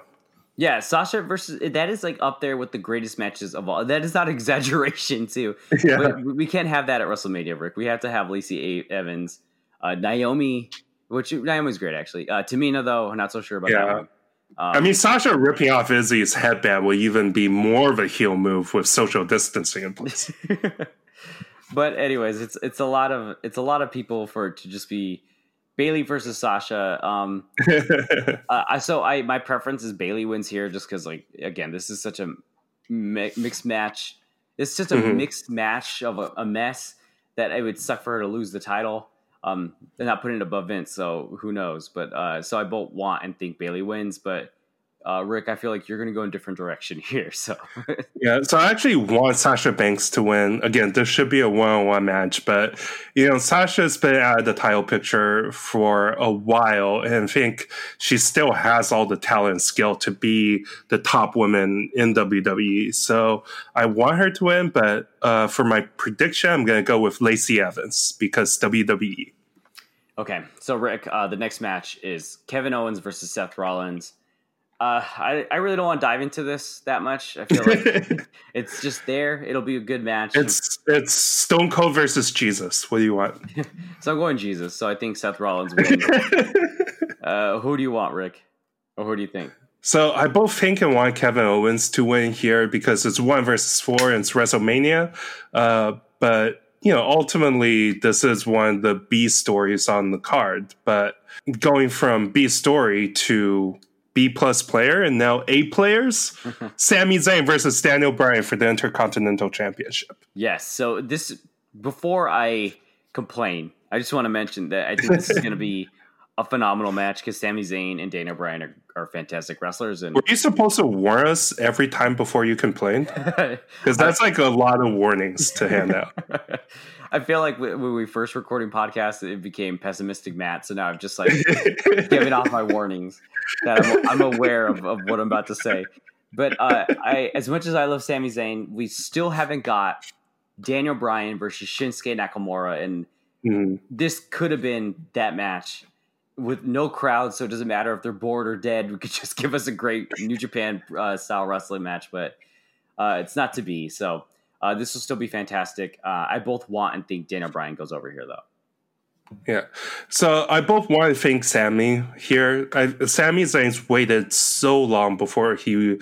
S2: Yeah, Sasha versus that is like up there with the greatest matches of all. That is not exaggeration, too.
S1: Yeah.
S2: But we can't have that at WrestleMania, Rick. We have to have Lacey Evans, uh, Naomi, which Naomi's great actually. Uh, Tamina though, I'm not so sure about
S1: Yeah.
S2: that one. Um,
S1: I mean Sasha ripping off Izzy's headband will even be more of a heel move with social distancing in place.
S2: but anyways, it's it's a lot of it's a lot of people for it to just be Bayley versus Sasha. Um, uh, so I my preference is Bayley wins here just because like again this is such a mi- mixed match. It's just a
S1: Mhm.
S2: mixed match of a, a mess that it would suck for her to lose the title. Um, they're not putting it above Vince, so who knows? But uh, so I both want and think Bayley wins, but. Uh, Rick, I feel like you're going to go in a different direction here. So,
S1: Yeah, so I actually want Sasha Banks to win. Again, this should be a one-on-one match, but you know, Sasha's been out of the title picture for a while, and I think she still has all the talent and skill to be the top woman in WWE. So I want her to win, but uh, for my prediction, I'm going to go with Lacey Evans because. WWE.
S2: Okay, so Rick, uh, the next match is Kevin Owens versus Seth Rollins. Uh, I, I really don't want to dive into this that much. I feel like it's just there. It'll be a good match.
S1: It's it's Stone Cold versus Jesus. What do you want?
S2: so I'm going Jesus. So I think Seth Rollins wins. uh, who do you want, Rick? Or who do you think?
S1: So I both think and want Kevin Owens to win here because it's one versus four and it's WrestleMania. Uh, but you know, ultimately, this is one of the B stories on the card. But going from B story to B plus player and now A players, Sami Zayn versus Daniel Bryan for the Intercontinental Championship.
S2: Yes. So this before I complain, I just want to mention that I think this is going to be a phenomenal match because Sami Zayn and Daniel Bryan are, are fantastic wrestlers, and
S1: Were you supposed to warn us every time before you complained? Because that's like a lot of warnings to hand out.
S2: I feel like when we first recording podcasts, it became pessimistic Matt. So now I've just like giving off my warnings that I'm, I'm aware of, of what I'm about to say. But uh, I, as much as I love Sami Zayn, we still haven't got Daniel Bryan versus Shinsuke Nakamura, and
S1: Mm.
S2: this could have been that match with no crowd, so it doesn't matter if they're bored or dead. We could just give us a great New Japan uh, style wrestling match, but uh, it's not to be. So uh, this will still be fantastic. Uh, I both want and think Daniel Bryan goes over here, though.
S1: Yeah. So I both want to thank Sami here. I, Sami Zayn's waited so long before he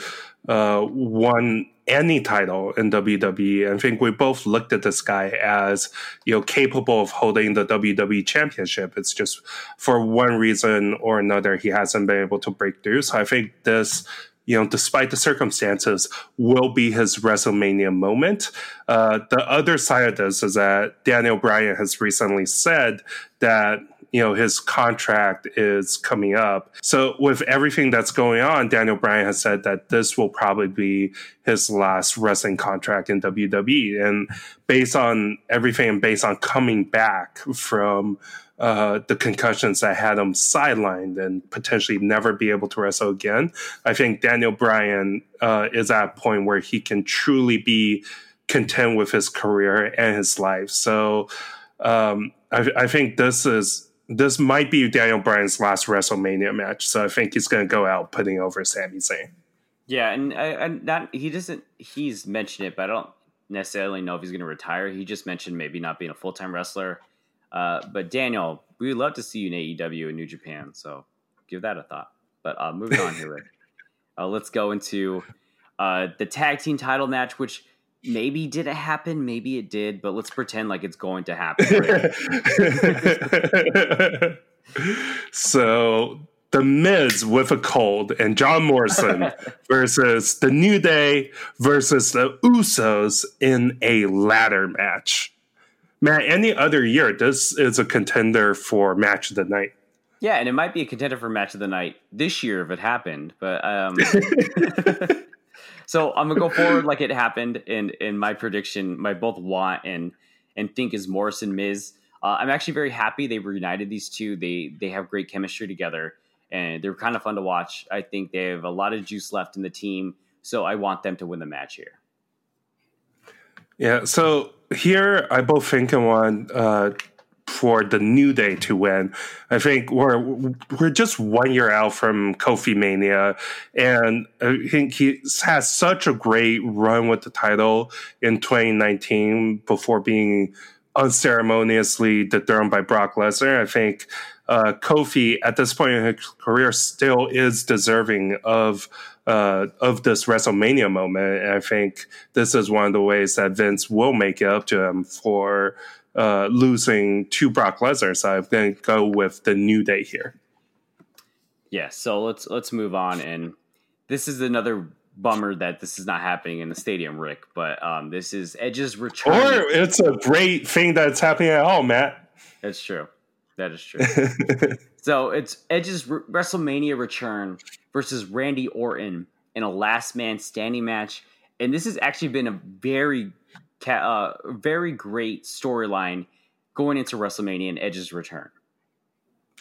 S1: uh, won any title in WWE. I think we both looked at this guy as you know capable of holding the WWE Championship. It's just for one reason or another he hasn't been able to break through. So I think this. You know, despite the circumstances, will be his WrestleMania moment. Uh, the other side of this is that Daniel Bryan has recently said that you know his contract is coming up. So with everything that's going on, Daniel Bryan has said that this will probably be his last wrestling contract in WWE. And based on everything based on coming back from uh, the concussions that had him sidelined and potentially never be able to wrestle again, I think Daniel Bryan uh, is at a point where he can truly be content with his career and his life. So um, I, I think this is this might be Daniel Bryan's last WrestleMania match. So I think he's going to go out putting over Sami Zayn.
S2: Yeah, and and not he doesn't. He's mentioned it, but I don't necessarily know if he's going to retire. He just mentioned maybe not being a full time wrestler. Uh, but Daniel, we would love to see you in AEW in New Japan. So give that a thought. But uh, moving on here, Rick. Uh, let's go into uh, the tag team title match, which maybe didn't happen, maybe it did, but let's pretend like it's going to happen.
S1: So the Miz with a cold and John Morrison versus the New Day versus the Usos in a ladder match. Man, any other year, this is a contender for match of the night.
S2: yeah, and it might be a contender for match of the night this year if it happened. But um, so I'm gonna go forward like it happened, and in my prediction, my both want and and think is Morrison Miz. Uh, I'm actually very happy they reunited these two. They they have great chemistry together, and they're kind of fun to watch. I think they have a lot of juice left in the team, so I want them to win the match here.
S1: Yeah, so here I both think and want uh, for the New Day to win. I think we're we're just one year out from Kofi Mania, and I think he has such a great run with the title in 2019 before being unceremoniously dethroned by Brock Lesnar. I think uh, Kofi at this point in his career still is deserving of uh, of this WrestleMania moment. And I think this is one of the ways that Vince will make it up to him for uh, losing to Brock Lesnar. So I'm going to go with the New Day here.
S2: Yeah, so let's let's move on, and this is another bummer that this is not happening in the stadium, Rick. But um, this is Edge's return.
S1: Or it's a great thing that's happening at home, Matt.
S2: That's true. That is true. so it's Edge's WrestleMania return versus Randy Orton in a last man standing match, and this has actually been a very, uh, very great storyline going into WrestleMania and Edge's return.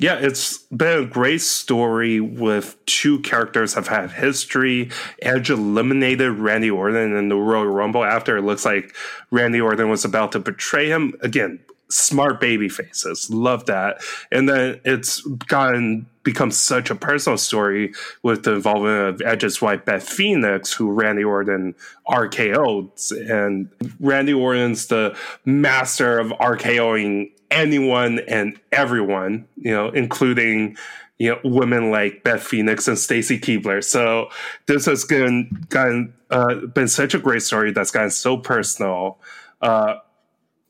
S1: Yeah, it's been a great story with two characters have had history. Edge eliminated Randy Orton in the Royal Rumble after it looks like Randy Orton was about to betray him. Again, smart baby faces. Love that. And then it's gotten become such a personal story with the involvement of Edge's wife Beth Phoenix, who Randy Orton RKO'd. And Randy Orton's the master of RKOing anyone and everyone, you know, including, you know women like Beth Phoenix and Stacy Keibler. So this has been gotten uh, been such a great story that's gotten so personal. Uh,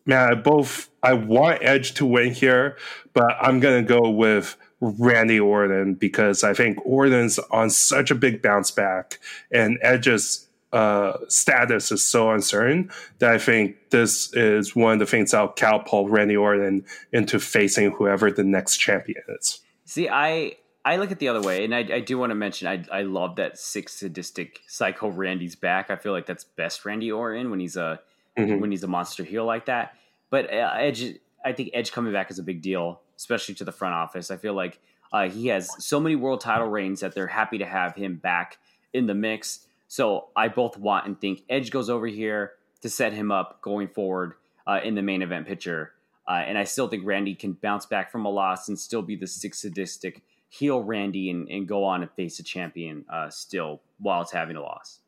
S1: man, I both I want Edge to win here, but I'm gonna go with Randy Orton because I think Orton's on such a big bounce back, and Edge's uh, status is so uncertain that I think this is one of the things that'll catapult Randy Orton into facing whoever the next champion is.
S2: See, I I look at the other way, and I, I do want to mention I I love that six sadistic psycho Randy's back. I feel like that's best Randy Orton when he's a
S1: Mhm.
S2: when he's a monster heel like that. But uh, Edge, I think Edge coming back is a big deal, especially to the front office. I feel like uh, he has so many world title reigns that they're happy to have him back in the mix. So I both want and think Edge goes over here to set him up going forward uh, in the main event picture. Uh, and I still think Randy can bounce back from a loss and still be the six sadistic heel Randy and, and go on and face a champion uh, still while it's having a loss.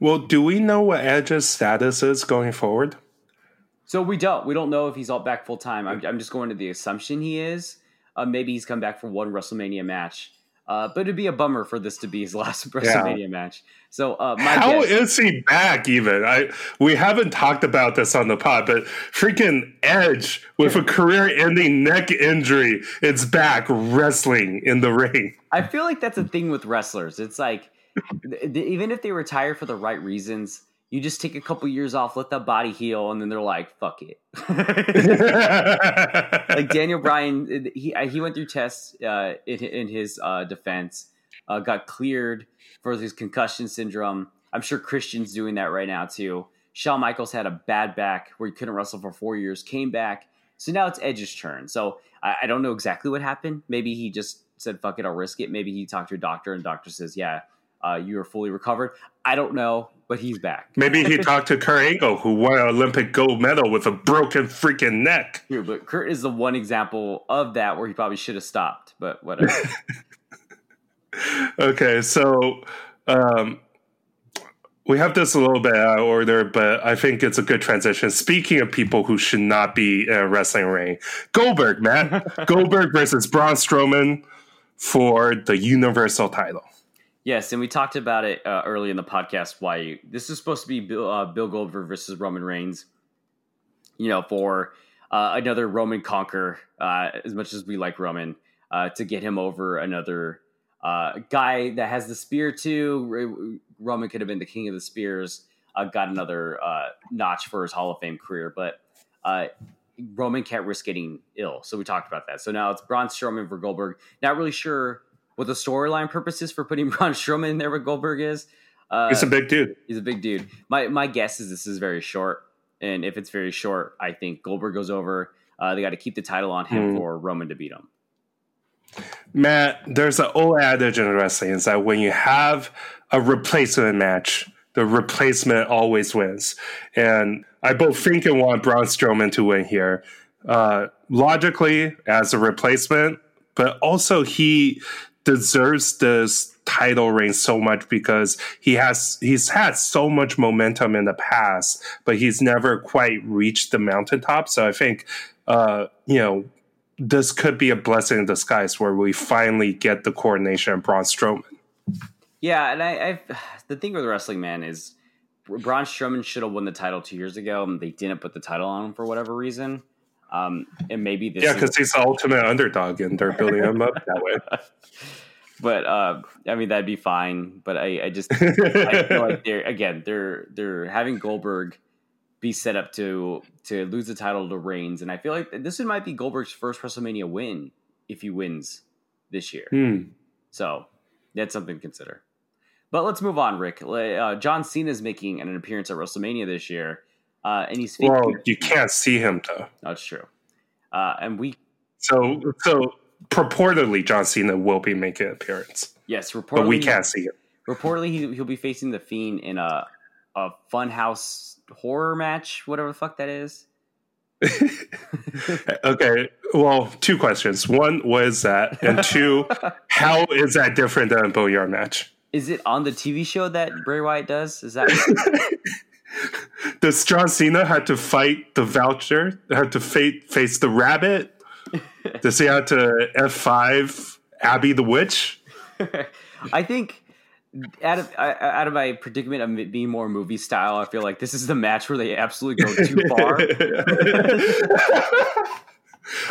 S1: Well, do we know what Edge's status is going forward?
S2: So we don't. We don't know if he's all back full time. I'm, I'm just going to the assumption he is. Uh, maybe he's come back for one WrestleMania match. Uh, but it'd be a bummer for this to be his last WrestleMania match. So uh, my
S1: How
S2: guess,
S1: is he back? Even I, we haven't talked about this on the pod, but freaking Edge with a career-ending neck injury, it's back wrestling in the ring.
S2: I feel like that's a thing with wrestlers. It's like even if they retire for the right reasons, you just take a couple years off, let that body heal, and then they're like, "Fuck it." like Daniel Bryan, he he went through tests uh, in, in his uh, defense, uh, got cleared for his concussion syndrome. I'm sure Christian's doing that right now too. Shawn Michaels had a bad back where he couldn't wrestle for four years, came back. So now it's Edge's turn. So I, I don't know exactly what happened. Maybe he just said, "Fuck it, I'll risk it." Maybe he talked to a doctor, and doctor says, "Yeah, uh, you are fully recovered." I don't know, but he's back.
S1: Maybe he talked to Kurt Angle, who won an Olympic gold medal with a broken freaking neck.
S2: True, but Kurt is the one example of that where he probably should have stopped, but whatever.
S1: Okay, so um, we have this a little bit out of order, but I think it's a good transition. Speaking of people who should not be in a wrestling ring, Goldberg, man, Goldberg versus Braun Strowman for the Universal title.
S2: Yes, and we talked about it uh, early in the podcast. Why this is supposed to be Bill, uh, Bill Goldberg versus Roman Reigns. You know, for uh, another Roman conquer. Uh, as much as we like Roman, uh, to get him over another uh, guy that has the spear too. Roman could have been the king of the spears. Got another notch for his Hall of Fame career, but Roman can't risk getting ill. So we talked about that. So now it's Braun Strowman for Goldberg. Not really sure what the storyline purposes for putting Braun Strowman in there with Goldberg is. Uh,
S1: He's a big dude.
S2: He's a big dude. My my guess is this is very short, and if it's very short, I think Goldberg goes over. Uh, they got to keep the title on him
S1: Hmm.
S2: for Roman to beat him.
S1: Matt, there's an old adage in wrestling is that when you have a replacement match, the replacement always wins. And I both think and want Braun Strowman to win here. Uh, logically, as a replacement, but also he deserves this title reign so much because he has he's had so much momentum in the past, but he's never quite reached the mountaintop. So I think uh, you know, this could be a blessing in disguise where we finally get the coordination of Braun Strowman.
S2: Yeah, and I, I've the thing with wrestling man is Braun Strowman should have won the title two years ago, and they didn't put the title on him for whatever reason. Um, and maybe this
S1: Yeah,
S2: is-
S1: because he's the ultimate underdog, and they're building him up that way.
S2: but uh, I mean that'd be fine. But I, I just I feel like they're again they're they're having Goldberg be set up to to lose the title to Reigns, and I feel like this might be Goldberg's first WrestleMania win if he wins this year.
S1: Hmm.
S2: So that's something to consider. But let's move on, Rick. Uh, John Cena is making an appearance at WrestleMania this year, uh, and he's
S1: Well, you can't see him though.
S2: That's true. Uh, and we
S1: So, so purportedly, John Cena will be making an appearance,
S2: yes, reportedly,
S1: but we can't see him.
S2: Reportedly, he, he'll be facing the Fiend in a a Funhouse horror match, whatever the fuck that is.
S1: okay. Well, two questions. One, what is that? And two, how is that different than a Boneyard match?
S2: Is it on the TV show that Bray Wyatt does? Is that
S1: Does John Cena have to fight the voucher? Have to fa- face the rabbit? Does he have to F five Abby the Witch.
S2: I think out of out of my predicament of being more movie style, I feel like this is the match where they absolutely go too far.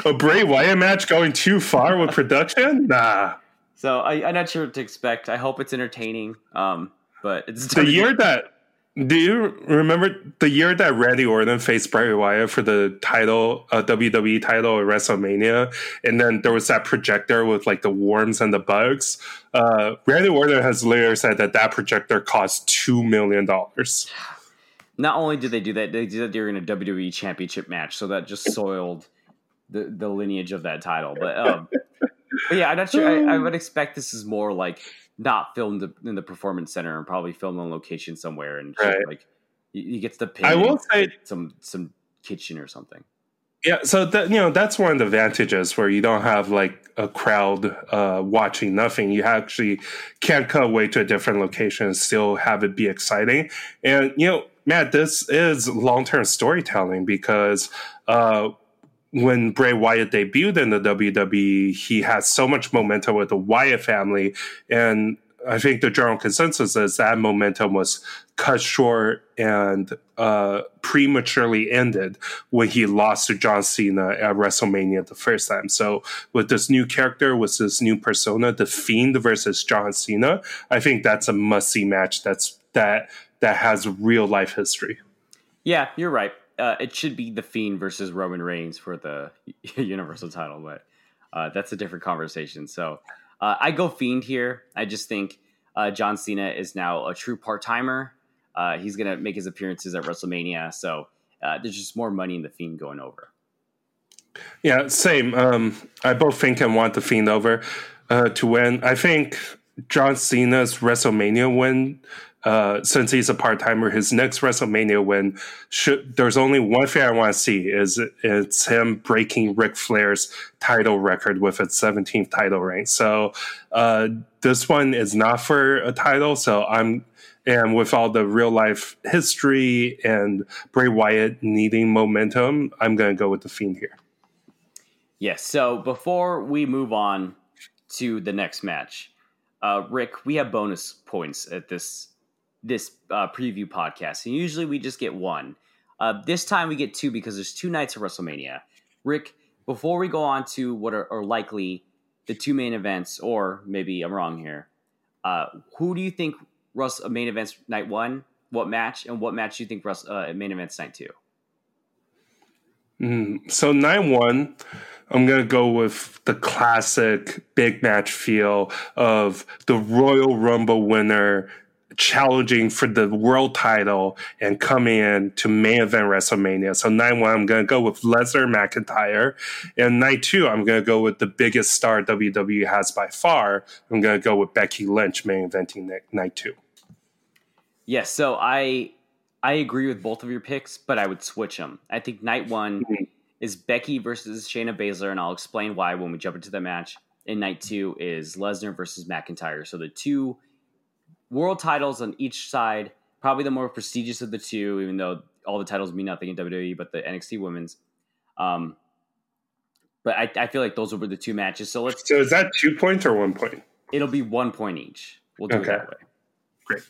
S1: A Bray Wyatt match going too far with production? Nah.
S2: so I, I'm not sure what to expect. I hope it's entertaining. Um, but it's
S1: The year that do you remember the year that Randy Orton faced Bray Wyatt for the title, uh, WWE title at WrestleMania, and then there was that projector with like the worms and the bugs. Uh, Randy Orton has later said that that projector cost two million dollars.
S2: not only did they do that, they did that during a WWE Championship match, so that just soiled the the lineage of that title. But, um, but yeah, I'm not sure. I, I would expect this is more like not filmed in the performance center and probably filmed on location somewhere, and
S1: Right.
S2: like he gets the pin
S1: I will say
S2: some some kitchen or something.
S1: Yeah, so that you know that's one of the advantages where you don't have like a crowd uh, watching nothing. You actually can cut away to a different location and still have it be exciting. And you know, Matt, this is long term storytelling because uh, when Bray Wyatt debuted in the WWE, he had so much momentum with the Wyatt family, and I think the general consensus is that momentum was cut short and uh, prematurely ended when he lost to John Cena at WrestleMania the first time. So with this new character, with this new persona, the Fiend versus John Cena, I think that's a must see match. That's that that has real life history.
S2: Yeah, you're right. Uh, it should be the Fiend versus Roman Reigns for the Universal title, but uh, that's a different conversation. So uh, I go Fiend here. I just think uh, John Cena is now a true part timer. Uh, he's going to make his appearances at WrestleMania. So uh, there's just more money in the Fiend going over.
S1: Yeah, same. Um, I both think and want the Fiend over to win. I think John Cena's WrestleMania win, uh, since he's a part timer, his next WrestleMania win should. There's only one thing I want to see is it's him breaking Ric Flair's title record with its 17th title reign. So uh, this one is not for a title. So I'm. And with all the real life history and Bray Wyatt needing momentum, I'm going to go with the Fiend here.
S2: Yes. So before we move on to the next match, uh, Rick, we have bonus points at this this uh, preview podcast, and usually we just get one. Uh, this time we get two because there's two nights of WrestleMania. Rick, before we go on to what are, are likely the two main events, or maybe I'm wrong here, uh, who do you think Russ uh, main events night one? What match and what match do you think Russ uh, main events night two?
S1: Mm, so night one, I'm gonna go with the classic big match feel of the Royal Rumble winner challenging for the world title and coming in to main event WrestleMania. So night one, I'm gonna go with Lesnar McIntyre, and night two, I'm gonna go with the biggest star WWE has by far. I'm gonna go with Becky Lynch main eventing night, two.
S2: Yes, so I I agree with both of your picks, but I would switch them. I think night one
S1: Mhm.
S2: is Becky versus Shayna Baszler, and I'll explain why when we jump into the match. And night two is Lesnar versus McIntyre. So the two world titles on each side, probably the more prestigious of the two, even though all the titles mean nothing in WWE, but the NXT women's. Um, but I, I feel like those will be the two matches. So let's
S1: So is that two points or one point?
S2: it'll be one point each. We'll do
S1: Okay.
S2: it that way.
S1: Great.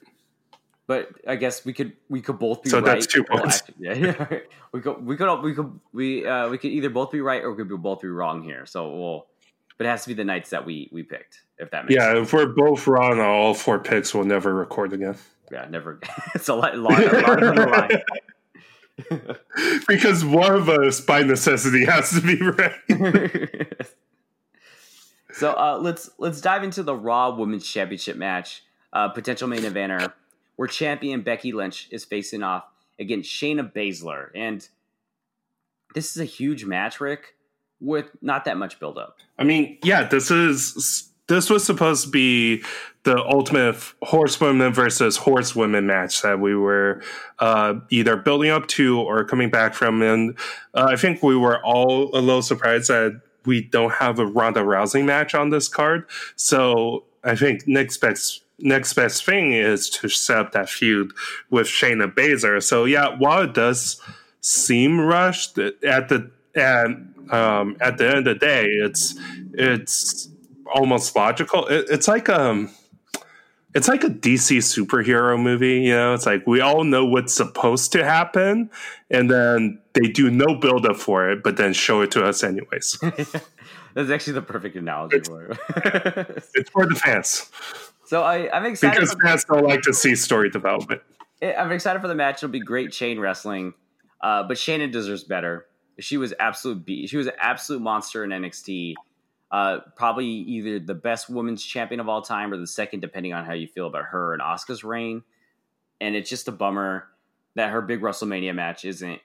S2: But I guess we could we could both be
S1: So
S2: right.
S1: that's two points.
S2: yeah, yeah. we could we could we could we uh, we could either both be right or we could both be wrong here. So we'll but it has to be the nights that we we picked. If that makes
S1: Yeah,
S2: sense.
S1: if we're both wrong on all four picks, we'll never record again.
S2: yeah, never. it's a lot, a lot, a lot line.
S1: because one of us by necessity has to be right.
S2: so uh, let's let's dive into the Raw Women's Championship match, uh, potential main eventer, where champion Becky Lynch is facing off against Shayna Baszler, and this is a huge match, Rick, with not that much buildup.
S1: I mean, yeah, this is this was supposed to be the ultimate horsewomen versus horsewomen match that we were uh, either building up to or coming back from, and uh, I think we were all a little surprised that we don't have a Ronda Rousey match on this card. So I think next best next best thing is to set up that feud with Shayna Baszler. So yeah, while it does seem rushed at the at um, at the end of the day, it's it's almost logical. It, it's like um, it's like a DC superhero movie. You know, it's like we all know what's supposed to happen, and then they do no build up for it, but then show it to us anyways.
S2: That's actually the perfect analogy for it.
S1: it's for the fans
S2: so I, I'm excited.
S1: because fans don't like to see story development.
S2: I'm excited for the match. It'll be great chain wrestling, uh, but Shayna deserves better. She was absolute. Be- she was an absolute monster in NXT. Uh, probably either the best women's champion of all time or the second, depending on how you feel about her and Asuka's reign. And it's just a bummer that her big WrestleMania match isn't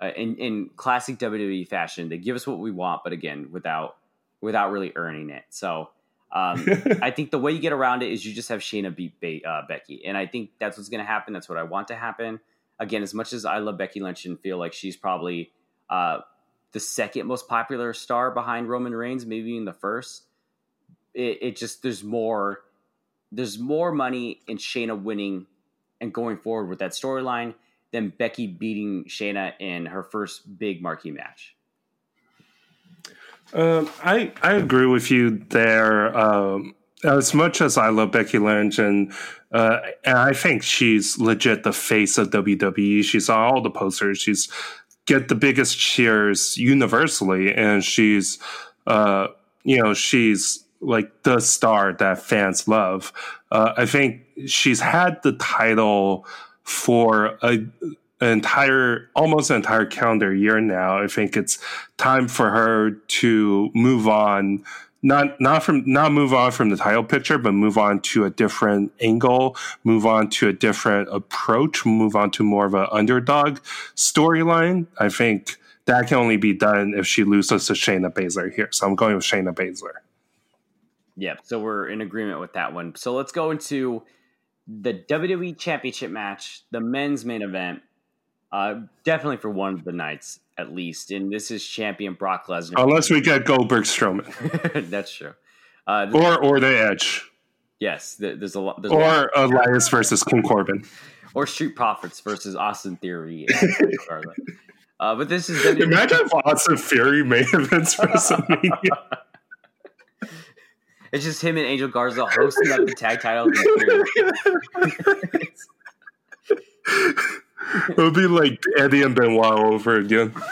S2: uh, in in classic WWE fashion. They give us what we want, but again, without without really earning it. So. Um, I think the way you get around it is you just have Shayna beat Be- uh, Becky, and I think that's what's going to happen. That's what I want to happen. Again, as much as I love Becky Lynch and feel like she's probably uh, the second most popular star behind Roman Reigns, maybe in the first, it, it just there's more there's more money in Shayna winning and going forward with that storyline than Becky beating Shayna in her first big marquee match.
S1: Um, I I agree with you there. Um, as much as I love Becky Lynch and uh, and I think she's legit the face of WWE. She's on all the posters. She's get the biggest cheers universally, and she's uh, you know she's like the star that fans love. Uh, I think she's had the title for a an entire almost an entire calendar year now. I think it's time for her to move on. Not not from not move on from the title picture, but move on to a different angle, move on to a different approach, move on to more of an underdog storyline. I think that can only be done if she loses to Shayna Baszler here. So I'm going with Shayna Baszler.
S2: Yep. So we're in agreement with that one. So let's go into the WWE Championship match, the men's main event. Uh, definitely for one of the nights at least, and this is champion Brock Lesnar.
S1: Unless we get Goldberg Strowman
S2: That's true. Uh,
S1: or or the Edge
S2: yes, there's a lot. There's a lot.
S1: or Elias versus King Corbin.
S2: or Street Profits versus Austin Theory. uh, but this is.
S1: Imagine if Austin Theory main events WrestleMania.
S2: It's just him and Angel Garza hosting up the tag titles.
S1: It would be like Eddie and Benoit over again.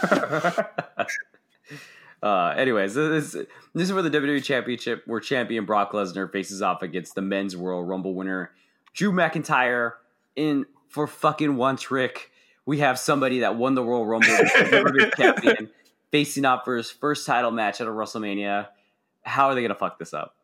S2: Uh, anyways, this, this is where the WWE Championship, where champion Brock Lesnar faces off against the men's World Rumble winner Drew McIntyre. In for fucking once, Rick, we have somebody that won the Royal Rumble, champion, facing off for his first title match at a WrestleMania. How are they gonna fuck this up?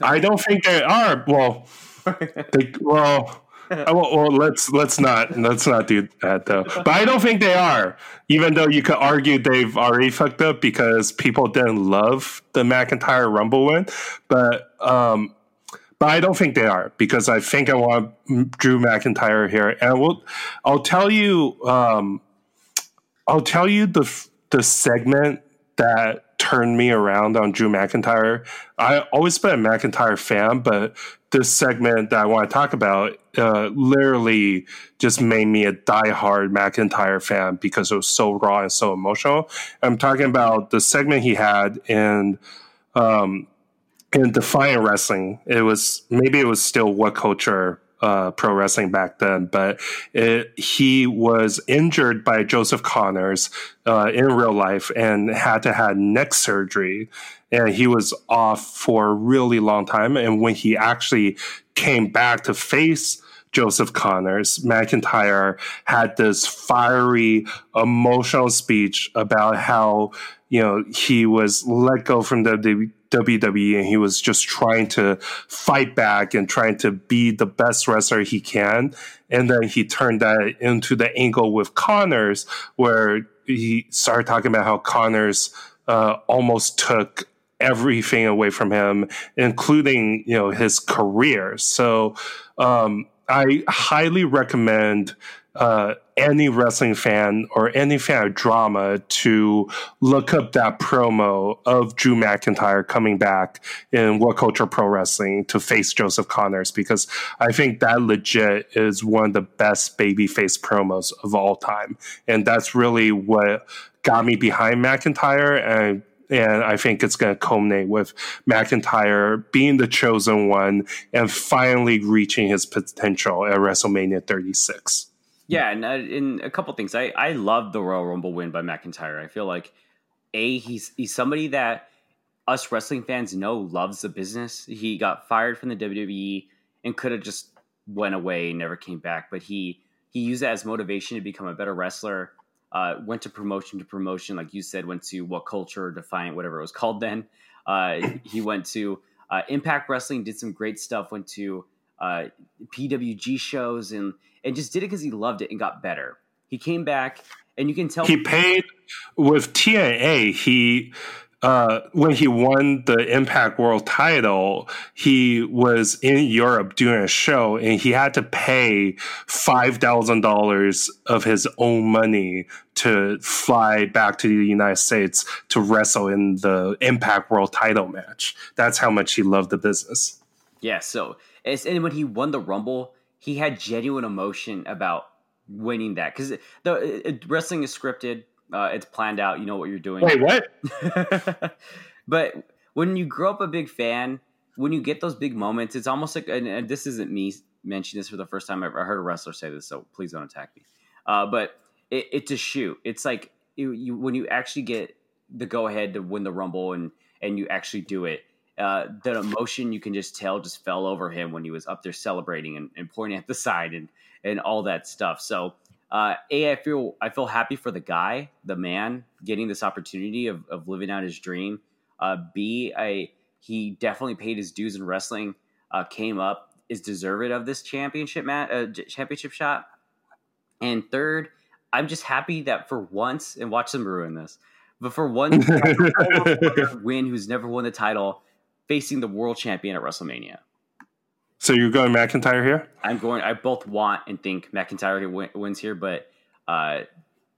S1: I don't think they are. Well, they, well, well, well, let's let's not let's not do that though. But I don't think they are. Even though you could argue they've already fucked up because people didn't love the McIntyre Rumble win, but um, but I don't think they are because I think I want Drew McIntyre here, and we'll, I'll tell you, um, I'll tell you the the segment that turned me around on Drew McIntyre. I always been a McIntyre fan, but this segment that I want to talk about uh, literally just made me a diehard McIntyre fan because it was so raw and so emotional. I'm talking about the segment he had in um, in Defiant Wrestling. It was maybe it was still what culture uh, pro wrestling back then, but it, he was injured by Joseph Connors uh, in real life and had to have neck surgery. And he was off for a really long time. And when he actually came back to face Joseph Connors, McIntyre had this fiery, emotional speech about how you know he was let go from the WWE and he was just trying to fight back and trying to be the best wrestler he can. And then he turned that into the angle with Connors, where he started talking about how Connors uh, almost took everything away from him, including you know his career. So um, I highly recommend uh, any wrestling fan or any fan of drama to look up that promo of Drew McIntyre coming back in What Culture Pro Wrestling to face Joseph Connors because I think that legit is one of the best babyface promos of all time, and that's really what got me behind McIntyre and And I think it's going to culminate with McIntyre being the chosen one and finally reaching his potential at WrestleMania 36.
S2: Yeah, and, uh, and a couple things. I I love the Royal Rumble win by McIntyre. I feel like a he's he's somebody that us wrestling fans know loves the business. He got fired from the WWE and could have just went away, never came back, but he he used that as motivation to become a better wrestler. Uh, went to promotion to promotion, like you said, went to what culture, Defiant, whatever it was called then. Uh, he went to uh, Impact Wrestling, did some great stuff. Went to uh, PWG shows and and just did it because he loved it and got better. He came back, and you can tell
S1: He paid with TNA. He uh, when he won the Impact World Title, he was in Europe doing a show, and he had to pay five thousand dollars of his own money to fly back to the United States to wrestle in the Impact World Title match. That's how much he loved the business.
S2: Yeah, so and when he won the Rumble, he had genuine emotion about winning that because the it, wrestling is scripted, uh, it's planned out. You know what you're doing.
S1: Wait, what?
S2: but when you grow up a big fan, when you get those big moments, it's almost like, and, and this isn't me mentioning this for the first time ever. I heard a wrestler say this, so please don't attack me. Uh, but it, it's a shoot. It's like you, you when you actually get the go ahead to win the Rumble and and you actually do it. Uh, the emotion you can just tell just fell over him when he was up there celebrating and, and pointing at the side and and all that stuff. So uh, a, I feel I feel happy for the guy, the man, getting this opportunity of, of living out his dream. Uh, B, I he definitely paid his dues in wrestling. Uh, came up, is deserving of this championship mat, uh, championship shot. And third, I'm just happy that for once, and watch them ruin this, but for once, win who's never won the title, facing the world champion at WrestleMania.
S1: So you're going McIntyre here?
S2: I'm going. I both want and think McIntyre win, wins here, but uh,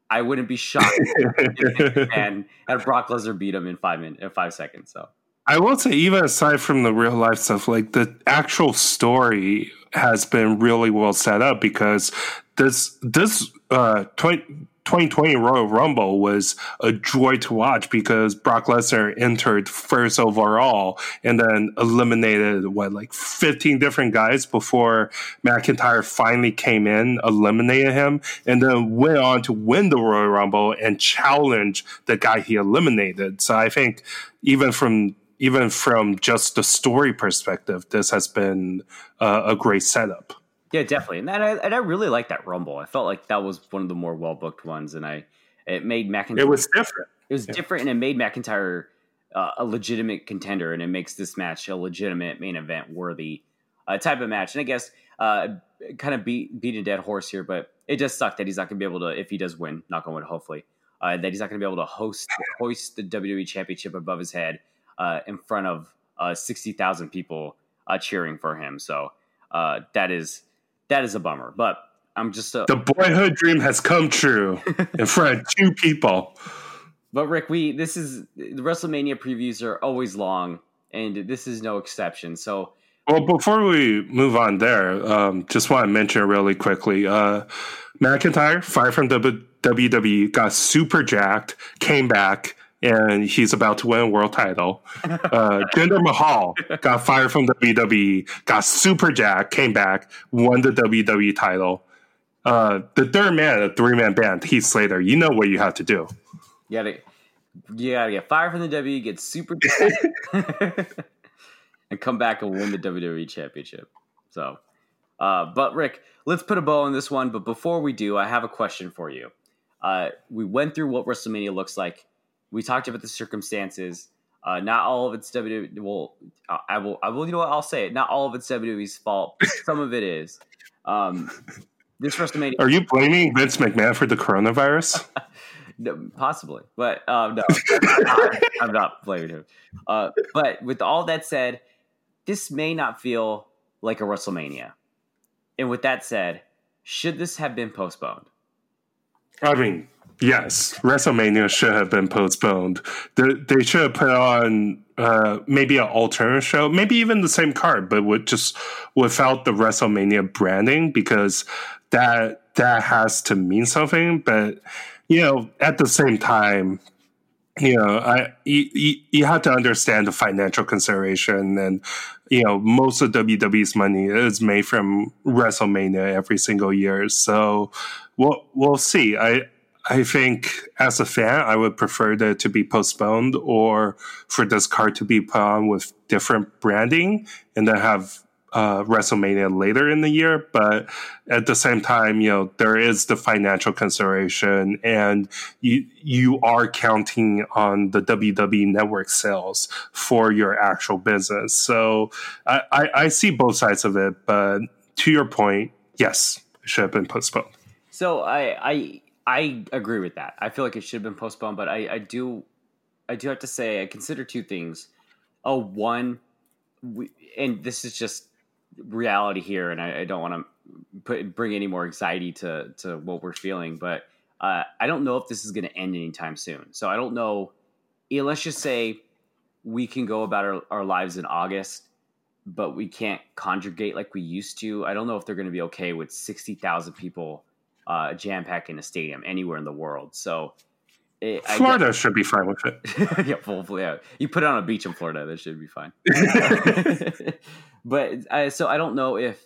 S2: I wouldn't be shocked and had Brock Lesnar beat him in five minutes, in five seconds. So
S1: I will say, even aside from the real life stuff, like the actual story has been really well set up because this this uh 20, 2020 Royal Rumble was a joy to watch because Brock Lesnar entered first overall and then eliminated what like 15 different guys before McIntyre finally came in, eliminated him, and then went on to win the Royal Rumble and challenge the guy he eliminated. So I think even from even from just the story perspective, this has been uh, a great setup.
S2: Yeah, definitely, and I, and I really like that Rumble. I felt like that was one of the more well booked ones, and I it made McIntyre.
S1: It was different.
S2: it was different, and it made McIntyre uh, a legitimate contender, and it makes this match a legitimate main event worthy uh, type of match. And I guess uh, kind of beat beat a dead horse here, but it does suck that he's not going to be able to, if he does win, knock on wood, hopefully, uh, that he's not going to be able to host hoist the WWE Championship above his head uh, in front of uh, sixty thousand people uh, cheering for him. So uh, that is that is a bummer. But I'm just a,
S1: The boyhood dream has come true in front of two people.
S2: But Rick, we this is the WrestleMania previews are always long, and this is no exception. So
S1: Well, before we move on there, um, just want to mention really quickly uh, McIntyre, fired from WWE, got super jacked, came back, and he's about to win a world title. Uh, Jinder Mahal got fired from WWE, got super jacked, came back, won the WWE title. Uh, the third man, a three man band, Heath Slater, you know what you have to do.
S2: you gotta you gotta get fired from the WWE, get super, Jack, and come back and win the WWE Championship. So, uh, but Rick, let's put a bow on this one. But before we do, I have a question for you. Uh, we went through what WrestleMania looks like. We talked about the circumstances. Uh, not all of it's WWE. Well, I- I will. I will. You know what? I'll say it. Not all of it's WWE's fault. Some of it is. Um, this WrestleMania,
S1: Are you blaming Vince McMahon for the coronavirus?
S2: no, possibly, but um, no, I'm not, I'm not blaming him. Uh, but with all that said, this may not feel like a WrestleMania. And with that said, should this have been postponed?
S1: I mean, yes, WrestleMania should have been postponed. They, they should have put on uh, maybe an alternate show, maybe even the same card, but with just without the WrestleMania branding, because that that has to mean something. But you know, at the same time, you know, I you, you, you have to understand the financial consideration, and you know, most of WWE's money is made from WrestleMania every single year. So we'll we'll see. I I think as a fan, I would prefer that to be postponed or for this card to be put on with different branding and then have uh, WrestleMania later in the year. But at the same time, you know, there is the financial consideration and you, you are counting on the WWE network sales for your actual business. So I, I, I see both sides of it. But to your point, yes, it should have been postponed.
S2: So I I I agree with that. I feel like it should have been postponed, but I, I do I do have to say I consider two things. Oh, one, we, and this is just reality here, and I, I don't want to bring any more anxiety to to what we're feeling, but uh, I don't know if this is going to end anytime soon. So I don't know. Let's just say we can go about our, our lives in August, but we can't conjugate like we used to. I don't know if they're going to be okay with sixty thousand people uh, jam pack in a stadium anywhere in the world. So it,
S1: Florida should be fine with it.
S2: yeah, hopefully, yeah. You put it on a beach in Florida, that should be fine. but I, so I don't know if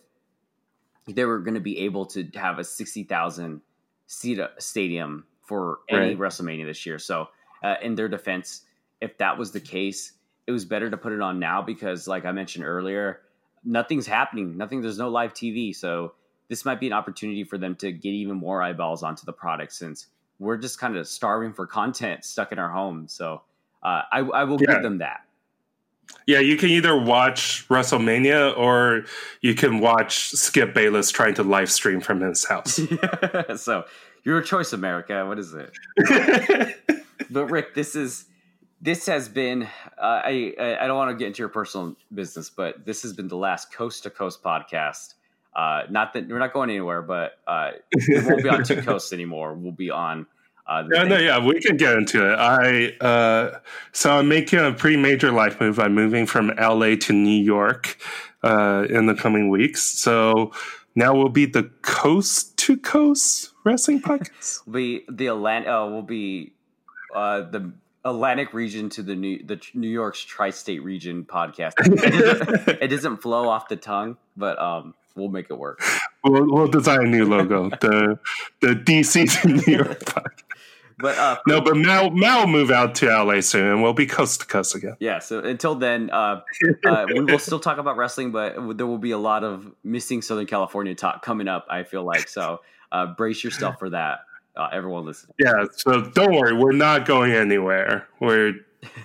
S2: they were going to be able to have a sixty thousand seat uh, stadium for any
S1: Right.
S2: WrestleMania this year. So, uh, in their defense, if that was the case, it was better to put it on now because, like I mentioned earlier, nothing's happening. Nothing. There's no live TV, so this might be an opportunity for them to get even more eyeballs onto the product since we're just kind of starving for content, stuck in our homes. So, uh, I, I will
S1: Yeah.
S2: give them that.
S1: Yeah, you can either watch WrestleMania or you can watch Skip Bayless trying to live stream from his house.
S2: so, your choice, America. What is it? but Rick, this is this has been. Uh, I I I don't want to get into your personal business, but this has been the last coast to coast podcast. Uh, not that we're not going anywhere, but uh, we won't be on two coasts anymore. We'll be on. Uh, the
S1: Yeah, no, yeah, we can get into it. I uh, so I'm making a pretty major life move. I'm moving from LA to New York uh, in the coming weeks. So now we'll be the coast to coast wrestling podcast.
S2: We'll be the Atlantic. Uh, will be uh, the Atlantic region to the New the New York's tri-state region podcast. It doesn't, it doesn't flow off the tongue, but um, we'll make it work.
S1: we'll, we'll design a new logo. the the DC to New York podcast.
S2: But uh,
S1: No, but Mal Mal will move out to LA soon, and we'll be coast to coast again.
S2: yeah. So until then, uh, uh, we will still talk about wrestling, but there will be a lot of missing Southern California talk coming up. I feel like so. Uh, brace yourself for that, uh, everyone listening.
S1: Yeah, so don't worry, we're not going anywhere. We're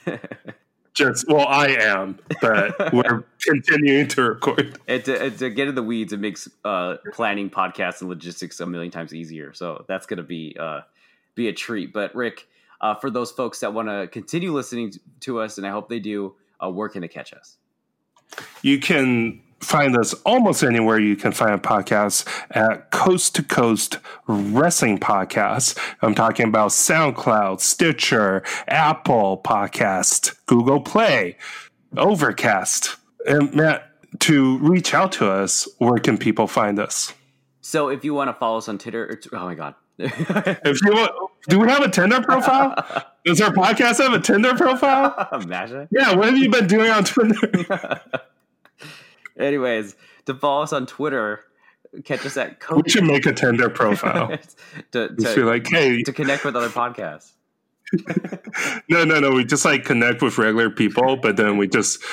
S1: just well, I am, but we're continuing to record.
S2: to, to get in the weeds, it makes uh, planning podcasts and logistics a million times easier. So that's going to be uh, be a treat. But Rick, uh, for those folks that want to continue listening to us, and I hope they do, uh, where can they catch us?
S1: You can find us almost anywhere you can find podcasts at Coast to Coast Wrestling Podcast. I'm talking about SoundCloud, Stitcher, Apple Podcast, Google Play, Overcast. And Matt, to reach out to us, where can people find us?
S2: So if you want to follow us on Twitter, it's, oh my god,
S1: If you want, do we have a Tinder profile? Does our podcast have a Tinder profile?
S2: imagine.
S1: Yeah, what have you been doing on Twitter?
S2: Anyways, to follow us on Twitter, catch us at
S1: we
S2: Coach
S1: should make a Tinder profile.
S2: to,
S1: be
S2: to,
S1: like, hey,
S2: to connect with other podcasts.
S1: no, no, no. We just like connect with regular people, but then we just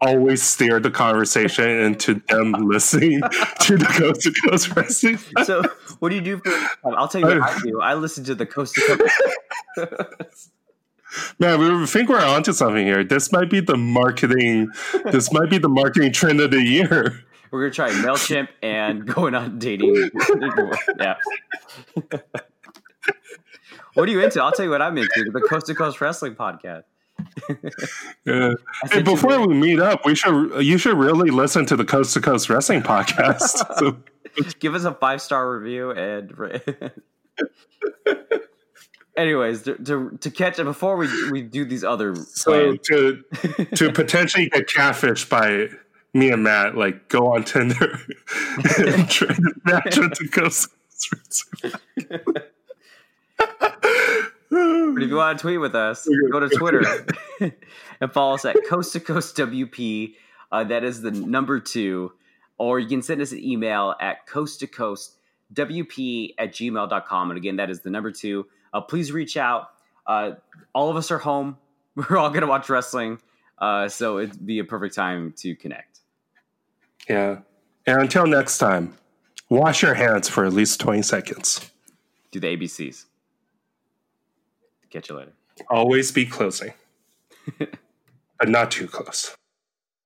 S1: always steer the conversation into them listening to the Coast to Coast Wrestling.
S2: So, what do you do for? I'll tell you what I do. I listen to the Coast to Coast.
S1: Man, we think we're onto something here. This might be the marketing. This might be the marketing trend of the year.
S2: We're gonna try Mailchimp and going on dating. yeah. what are you into? I'll tell you what I'm into. The Coast to Coast Wrestling Podcast.
S1: Yeah. Hey, before we meet up, we should you should really listen to the Coast to Coast Wrestling podcast. So,
S2: give us a five star review and. Anyways, to, to to catch it before we we do these other
S1: so
S2: plans,
S1: to to potentially get catfished by me and Matt, like go on Tinder and try to match with to Coast
S2: But if you want to tweet with us, go to Twitter and follow us at Coast to Coast WP. Uh, that is the number two. Or you can send us an email at coast to coast WP at gmail.com. And again, that is the number two. Uh, please reach out. Uh, all of us are home. We're all going to watch wrestling. Uh, so it'd be a perfect time to connect.
S1: Yeah. And until next time, wash your hands for at least 20 seconds.
S2: Do the ABCs. Catch you later.
S1: Always be closing, but not too close.